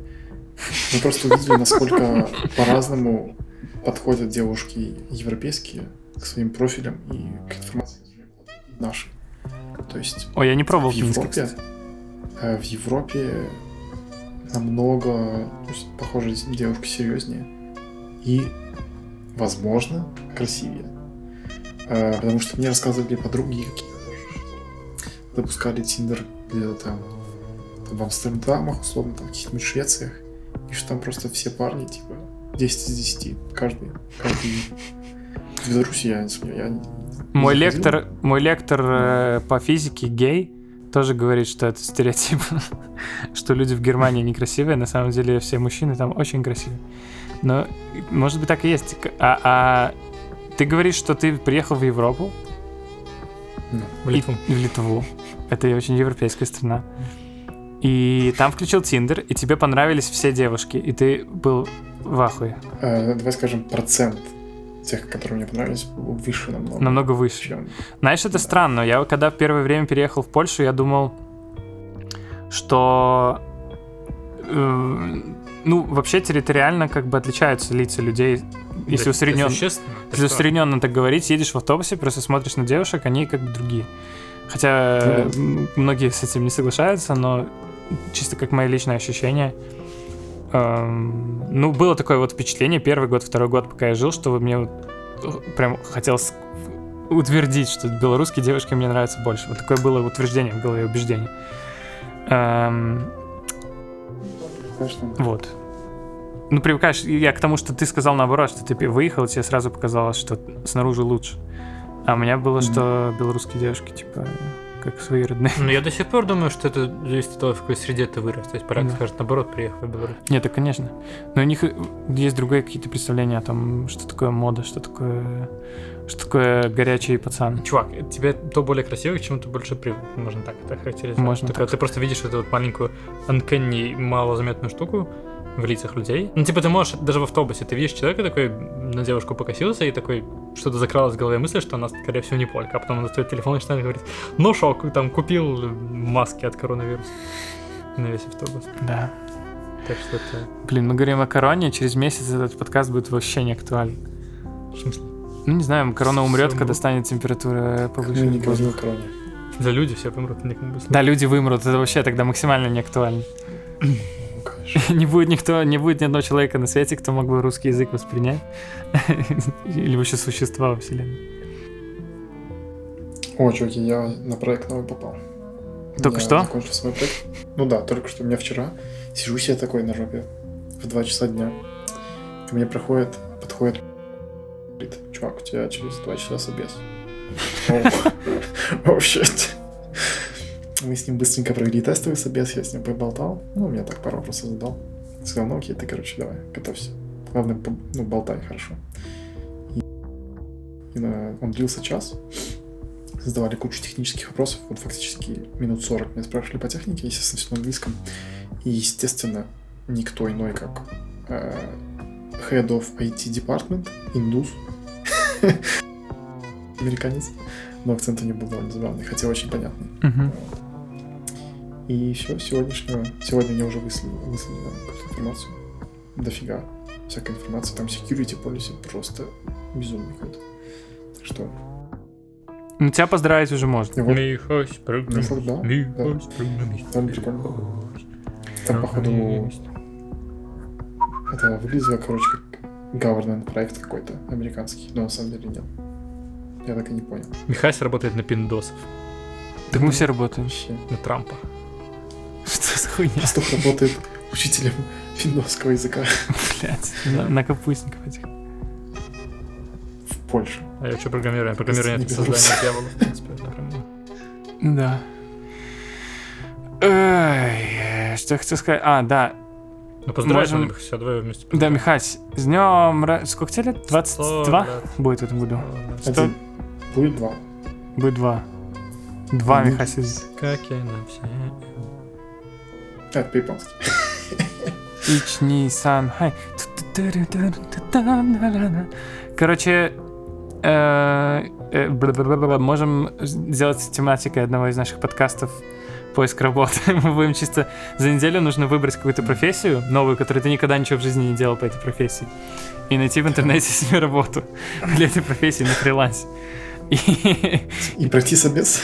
мы просто увидели, насколько по-разному подходят девушки европейские к своим профилям и к информации нашей. То есть Ой, я не пробовал в Европе, э, в Европе намного, похоже, девушки серьезнее и, возможно, красивее. Э, Потому что мне рассказывали подруги что запускали Тиндер где-то там, там в Амстердамах, условно, там в каких-нибудь Швециях, и что там просто все парни, типа, 10 из 10, каждый, каждый. В Беларуси я не я не- не Мой заходил. лектор, мой лектор э, по физике гей тоже говорит, что это стереотип, что люди в Германии некрасивые, на самом деле все мужчины там очень красивые. Но, может быть, так и есть. А, а ты говоришь, что ты приехал в Европу, В и- Литву. в Литву. Это очень европейская страна. И там включил Тиндер, и тебе понравились все девушки, и ты был в ахуе. Э, давай скажем, процент тех, которые мне понравились, был выше намного. Намного выше. чем... Знаешь, это Да. странно. Я когда в первое время переехал в Польшу, я думал, что э, ну, вообще территориально как бы отличаются лица людей. Если Да, усреднен- это существенно. Если усредненно так говорить, едешь в автобусе, просто смотришь на девушек, они как другие. Хотя Ну многие с этим не соглашаются, но чисто как мое личное ощущение. эм, ну, было такое вот впечатление первый год, второй год, пока я жил, что вот мне вот, э, прям хотелось утвердить, что белорусские девушки мне нравятся больше. Вот такое было утверждение в голове, убеждение. Эм, Конечно. вот. Ну, привыкаешь, я к тому, что ты сказал наоборот, что ты выехал, тебе сразу показалось, что снаружи лучше. А у меня было, что белорусские девушки, типа, как свои родные. Ну, я до сих пор думаю, что это зависит от того, в какой среде ты вырос. То есть поляк Да. скажет, наоборот, приехал в Беларусь. Нет, это конечно. Но у них э, есть другие какие-то представления о том, что такое мода, что такое, что такое горячий пацан. Чувак, тебе то более красивый, к чему ты больше привык. Можно так это характеризовать. Можно Только ты просто видишь эту вот маленькую анкенни малозаметную штуку в лицах людей. Ну, типа, ты можешь даже в автобусе, ты видишь человека такой, на девушку покосился и такой, что-то закралось в голове мысль, что она, скорее всего, не полька. А потом он достает телефон и начинает говорить, ну шок, там, купил маски от коронавируса на весь автобус. Да. Так что это... Блин, мы говорим о короне, через месяц этот подкаст будет вообще не актуален. В смысле? Ну, не знаю, корона умрет, Всё когда станет температура повыше. не короне. За люди все помрут, никому Да, люди вымрут, это вообще тогда максимально не актуально. Конечно. Не будет никто, не будет ни одного человека на свете, кто мог бы русский язык воспринять. Или вообще существа во вселенной. О, чуваки, я на проект новый попал. Только Я что? закончил свой проект. Ну да, только что. У меня вчера сижу себе такой на жопе в 2 часа дня. Ко мне проходит, подходит, говорит, чувак, у тебя через 2 часа собес. Вообще. Мы с ним быстренько провели тестовый собес, я с ним поболтал. Ну, меня так пару вопросов задал. Сказал, ну окей, ты, короче, давай, готовься. Главное, ну, болтай хорошо. И, и на- он длился час. Задавали кучу технических вопросов. Вот фактически минут 40 меня спрашивали по технике, естественно, все на английском. И, естественно, никто иной, как э, Head of IT Department, индус, американец, но акцент у него был довольно забавный, хотя очень понятный. Мгм. И все, сегодняшнего. Сегодня мне уже выслали, выслали информацию. Дофига. Всякая информация. Там security policy просто безумный какой-то. Так что. Ну, тебя поздравить уже можно. вот Михась, Ну, программист. да, Михась, программист. Там прикольно. Там, походу, это выглядело, короче, как government проект какой-то американский, но на самом деле нет. Я так и не понял. Михась работает на пиндосов, Так мы все работаем. Вообще. на Трампа. Что за хуйня, Восток работает учителем финского языка блядь? На, на капустников этих. в Польше. А я что программирую? Я программирую Не это создание дьявола, в принципе. Да. Эй, что я хотел сказать? А, да. Ну, поздравляю, Можем- Михася, давай вместе. Да, Михась, с днем... Сколько тебе лет? 22 лет. будет в этом году? Сто- Один. Будет два. Будет два. Два Михася. Как я на все. Это по-японски. Ични сан хай. Короче, э, э, можем сделать тематикой одного из наших подкастов поиск работы. Мы будем чисто за неделю нужно выбрать какую-то профессию новую, которую ты никогда ничего в жизни не делал по этой профессии. И найти в интернете себе работу для этой профессии на фрилансе. И, И пройти собес.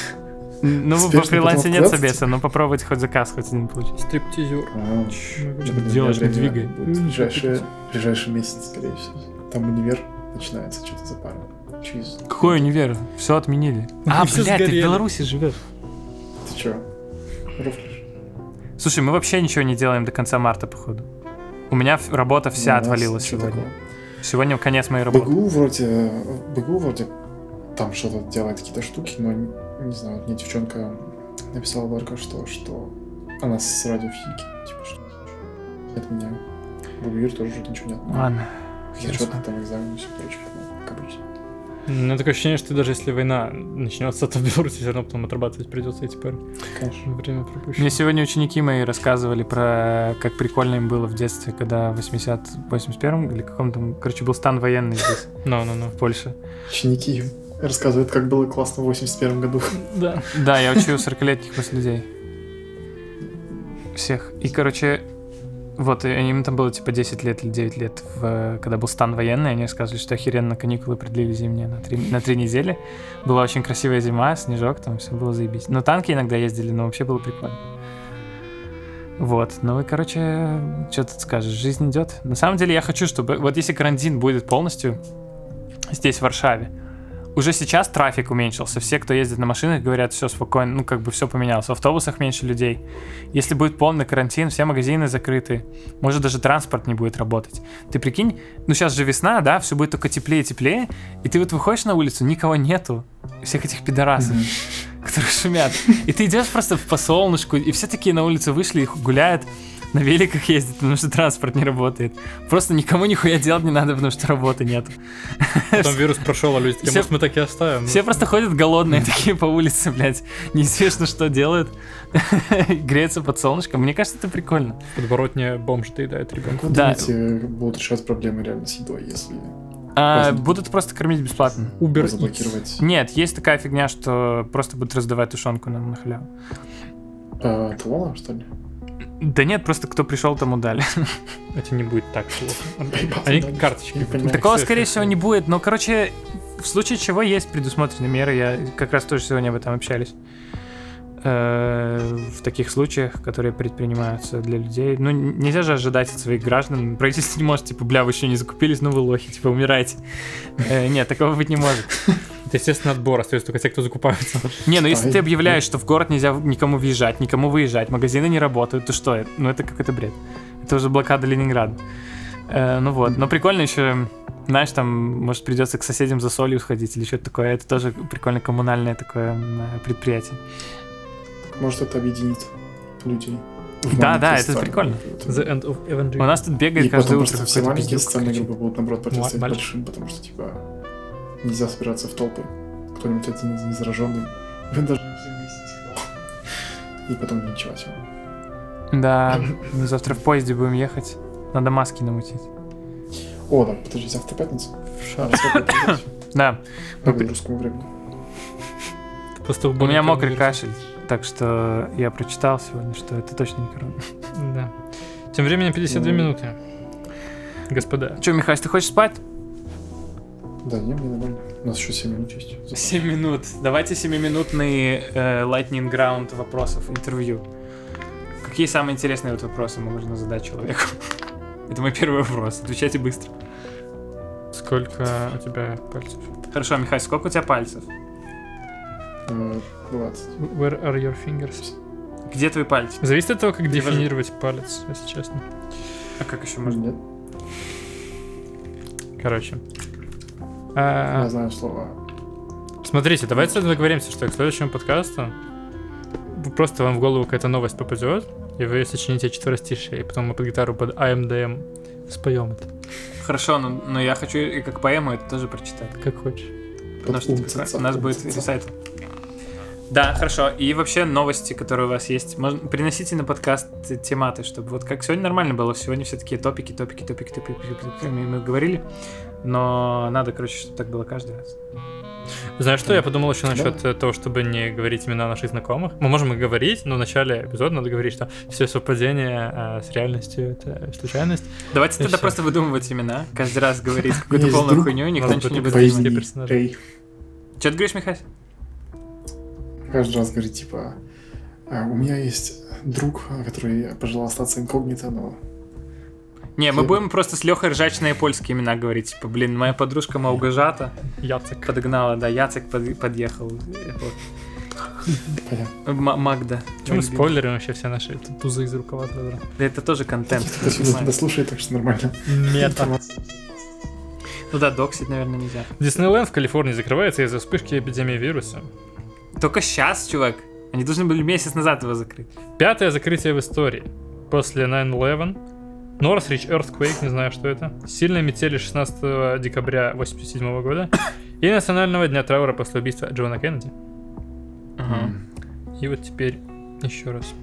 Ну, по Успешно фрилансе нет собеса, но попробовать хоть заказ хоть один получить. Стриптизер. А, Что делаешь, время двигай. ближайший месяц, скорее всего. Там универ начинается что-то за пару. Через... Какой универ? Все отменили. А, Всё блядь, ты в. Беларуси живешь. Ты чё? Руфлишь? Слушай, мы вообще ничего не делаем до конца марта, походу. У меня работа вся отвалилась сегодня. Сегодня конец моей В работы. БГУ вроде... В БГУ вроде там что-то делает какие-то штуки, но не, знаю, вот мне девчонка написала только что, что она с радиофизики, типа что от меня. БГУ тоже вроде ничего нет. Ладно. Хотя что-то там экзамен, все прочее, как обычно. Ну, такое ощущение, что даже если война начнется, то в Беларуси все равно потом отрабатывать придется эти пары. Конечно. Время пропущено. Мне сегодня ученики мои рассказывали про как прикольно им было в детстве, когда в 80 81 или каком там, короче, был стан военный здесь, Ну, ну, ну. в Польше. Ученики рассказывают, как было классно в 81 году. Да. Да, я учу 40-летних после людей. Всех. И, короче, вот, им там было типа 10 лет или 9 лет, в- когда был стан военный, они рассказывали, что охеренно каникулы продлили зимние на 3, на 3 недели. Была очень красивая зима, снежок, там все было заебись. Но танки иногда ездили, но вообще было прикольно. Вот, ну и, короче, что тут скажешь, жизнь идет. На самом деле я хочу, чтобы, вот если карантин будет полностью здесь, в Варшаве, уже сейчас трафик уменьшился. Все, кто ездит на машинах, говорят, все спокойно, ну как бы все поменялось. В автобусах меньше людей. Если будет полный карантин, все магазины закрыты, может даже транспорт не будет работать. Ты прикинь, ну сейчас же весна, да, все будет только теплее и теплее, и ты вот выходишь на улицу, никого нету, всех этих пидорасов, которые шумят. И ты идешь просто по солнышку, и все такие на улицу вышли и гуляют на великах ездят, потому что транспорт не работает. Просто никому нихуя делать не надо, потому что работы нет. Потом вирус прошел, а люди такие, Все- может, мы так и оставим. Все просто ходят голодные такие по улице, блядь. Неизвестно, что делают. Греются под солнышком. Мне кажется, это прикольно. В подворотне бомж доедает ребенка. Да. думаете, будут решать проблемы реально с едой, если А, будут просто кормить бесплатно. Uber Eats. заблокировать Нет, есть такая фигня, что просто будут раздавать тушенку нам на халяву. э, талоном, что ли? Да нет, просто кто пришел, тому дали. Это не будет так плохо. Они карточки. Понимаю. Такого, скорее всего, не будет. Но, короче, в случае чего есть предусмотрены меры. Я как раз тоже сегодня об этом общались. Э, В таких случаях, которые предпринимаются для людей. Ну, нельзя же ожидать от своих граждан. Правительство не может, типа, бля, вы еще не закупились, ну вы лохи, типа, умирайте. Э, Нет, такого быть не может. Это, естественно, отбор, остается только те, кто закупаются. Не, ну если Ай, ты объявляешь, что в город нельзя никому въезжать, никому выезжать, магазины не работают, то что? это? Ну это какой-то бред. Это уже блокада Ленинграда. Э, ну вот, но прикольно еще, знаешь, там, может, придется к соседям за солью сходить или что-то такое. Это тоже прикольно коммунальное такое предприятие. Может, это объединит людей. Да, да, это прикольно. The end of У Evangelion. нас тут бегает И каждое потом утро все маленькие социальные группы будут, наоборот, противостоять Мальчик. большим, потому что, типа, нельзя собираться в толпы. Кто-нибудь один из незараженный. Вы должны все выяснить, кто. И потом линчевать его. Да, мы завтра в поезде будем ехать. Надо маски намутить. О, да, подожди, завтра пятница. Да, По белорусскому времени. У меня мокрый кашель, так что я прочитал сегодня, что это точно не корона. Да. Тем временем 52 Ну. минуты. Господа. Че, Михаил, ты хочешь спать? Да, не, мне нормально. У нас еще 7 минут есть. 7 минут. Давайте 7-минутный э, lightning round вопросов, интервью. Какие самые интересные вот вопросы можно задать человеку? Это мой первый вопрос. Отвечайте быстро. Сколько у тебя пальцев? Хорошо, Михаил, сколько у тебя пальцев? Э, 20. Where are your fingers? Где твои пальцы? Зависит от того, как Где дефинировать палец, если честно. А как еще можно? нет? Короче. Я А, знаю слово. Смотрите, давайте договоримся, что к следующему подкасту просто вам в голову какая-то новость попадет, и вы сочините четверостишие, и потом мы под гитару под АМДМ споем это, Хорошо, но, но я хочу и как поэму это тоже прочитать. как хочешь. Потому что Умца, у нас будет умца. recite. Да, хорошо. И вообще новости, которые у вас есть, можно, приносите на подкаст тематы, чтобы вот как сегодня нормально было. Сегодня все такие топики, топики, топики, топики, топики, мы, говорили. Но надо, короче, чтобы так было каждый раз. Знаешь что, я подумал еще Да. насчет э, того, чтобы не говорить имена наших знакомых. Мы можем и говорить, но в начале эпизода надо говорить, что все совпадения э, с реальностью — это случайность. Давайте И тогда всё. просто выдумывать имена. Каждый раз говорить какую-то полную хуйню, и никто ничего не будет. Эй. Что ты говоришь, Михаил? Каждый раз говорит, типа, «А, у меня есть друг, который пожелал остаться инкогнито, но Не, мы будем просто с Лехой ржачные польские имена говорить. Типа, блин, моя подружка Маугажата Яцек. подогнала, да, Яцек под- подъехал. Вот. Магда. Чем мы спойлерим вообще все наши т- тузы из рукава сразу? Да это тоже контент. Кто слушает, так что нормально. Мета. Ну да, доксить, наверное, нельзя. Диснейленд в Калифорнии закрывается из-за вспышки эпидемии вируса. Только сейчас, чувак. Они должны были месяц назад его закрыть. Пятое закрытие в истории. После 9-11. Northridge Earthquake, не знаю, что это. Сильные метели 16 декабря 87 года. И Национального дня траура после убийства Джона Кеннеди. М. И вот теперь еще раз.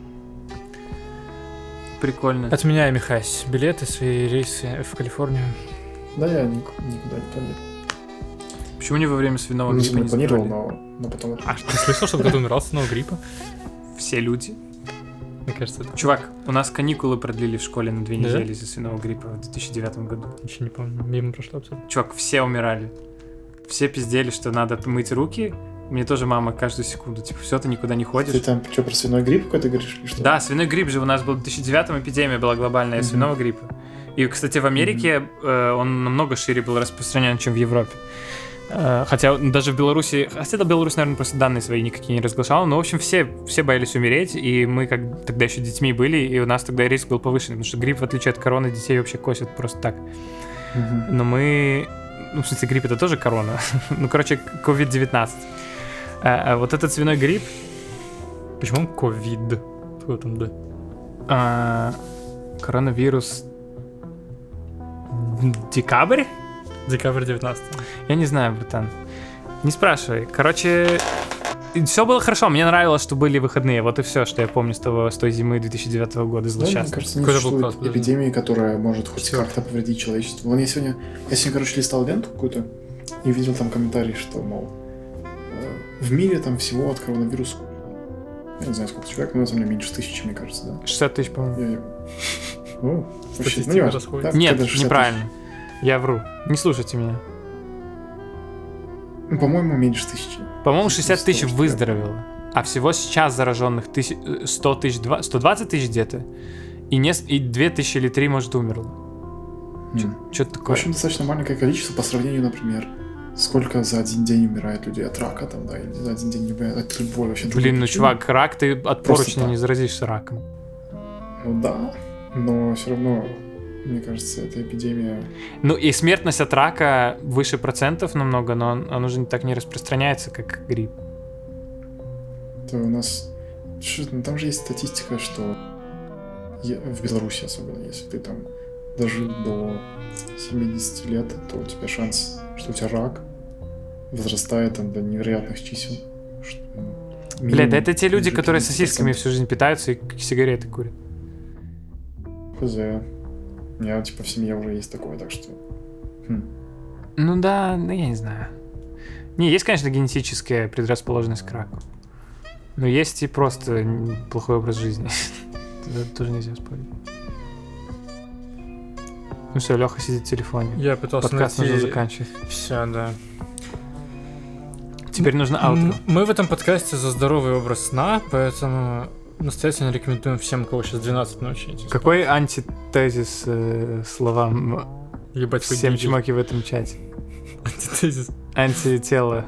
Прикольно. Отменяю, Михась, билеты, свои рейсы в Калифорнию. Да, я ник- никуда не планировал. Почему не во время свиного Ну, гриппа не не планировал, но, но потом... А ты слышал, что кто-то умирал с одного гриппа? Все люди. Мне кажется, это Чувак, у нас каникулы продлили в школе на две Да? недели из-за свиного гриппа в 2009 году. ничего не помню. Мимо прошло абсолютно. Чувак, все умирали. Все пиздели, что надо мыть руки. Мне тоже мама каждую секунду, типа, все, ты никуда не Ты ходишь. там что, про свиной грипп какой-то говоришь? что? Да, свиной грипп же у нас был в 2009 эпидемия была глобальная Мгм. свиного гриппа. И, кстати, в Америке э, он намного шире был распространен, чем в Европе. Э, Хотя даже в Беларуси, хотя до Беларусь, наверное, просто данные свои никакие не разглашала, но, в общем, все, все боялись умереть, и мы как тогда еще детьми были, и у нас тогда риск был повышенный, потому что грипп, в отличие от короны, детей вообще косит просто так. Но мы... Ну, в смысле, грипп это тоже корона. ну, короче, COVID-19. А, а вот этот свиной грипп, Почему он ковид? Кто там, да? а, коронавирус... Декабрь? Декабрь 19 Я не знаю, братан. Не спрашивай. Короче, все было хорошо. Мне нравилось, что были выходные. Вот и все, что я помню с, того, с той зимы 2009 года Да, мне злосчастной. кажется, не Какой-то был существует класс, эпидемии, которая может хоть как-то повредить человечеству. Вон я сегодня, я сегодня, короче, листал ленту какую-то и видел там комментарий, что, мол, э, в мире там всего от коронавируса, я не знаю, сколько человек, но на самом деле меньше тысячи, мне кажется, да? 60 тысяч, по-моему. Я- Ну, вообще, Статистика ну, не важно. расходится. Да, Нет, когда 60 неправильно. Я вру. Не слушайте меня. Ну, по-моему, меньше тысячи. По-моему, 60 60 тысяч выздоровело. А всего сейчас зараженных тысяч, э, 100 тысяч, два- 120 тысяч где-то. И, не, и 2 тысячи или 3, может, умерло. М. Что-то В такое. общем, достаточно маленькое количество по сравнению, например, сколько за один день умирает людей от рака, там, да, или за один день умирает от любой вообще Блин, ну, чувак, рак, ты от поручня не заразишься раком. Ну да, но все равно, мне кажется, эта эпидемия... Ну и смертность от рака выше процентов намного, но он, он уже так не распространяется, как грипп. То у нас... Что- ну, там же есть статистика, что е- в Беларуси особенно, если ты там дожил до 70 лет, то у тебя шанс, что у тебя рак, возрастает там до невероятных чисел. Что, ну, Бля, да это те люди, которые 50%. сосисками всю жизнь питаются и сигареты курят. Хз. У меня, типа, в семье уже есть такое, так что... хм. Ну да, ну я не знаю. Не, есть, конечно, генетическая предрасположенность к раку. Но есть и просто плохой образ жизни. Это тоже нельзя спорить. Ну все, Леха сидит в телефоне. Я пытался Подкаст нужно найти... заканчивать. Все, да. Теперь нужно аутро. Мы в этом подкасте за здоровый образ сна, поэтому настоятельно рекомендуем всем, у кого сейчас 12 ночи. Какой антитезис э, словам Ебать, всем геи. чуваки в этом чате? Антитезис. Антитело.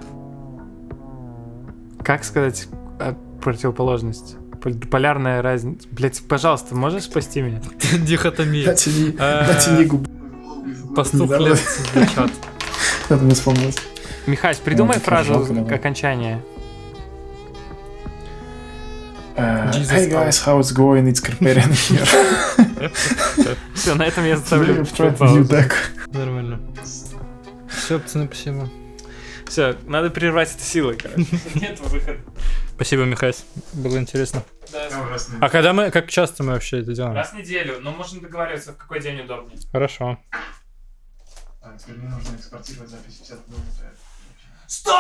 Как сказать э, противоположность? Пол- Полярная разница. Блять, пожалуйста, можешь спасти меня? Дихотомия. Натяни, натяни губы. Пастух лет звучат. Надо мне вспомнить. Михась, придумай фразу окончания. Э, Jesus Hey guys, how it's going? It's Carperian here. Все, на этом я ставлю. Нормально. Все, пацаны, спасибо. Все, надо прервать это силой, короче. Нет выхода. Спасибо, Михась. Было интересно. Да, А когда мы, как часто мы вообще это делаем? раз в неделю, но можно договариваться, в какой день удобнее. Хорошо. А, теперь мне нужно экспортировать запись 50 минут. Стоп!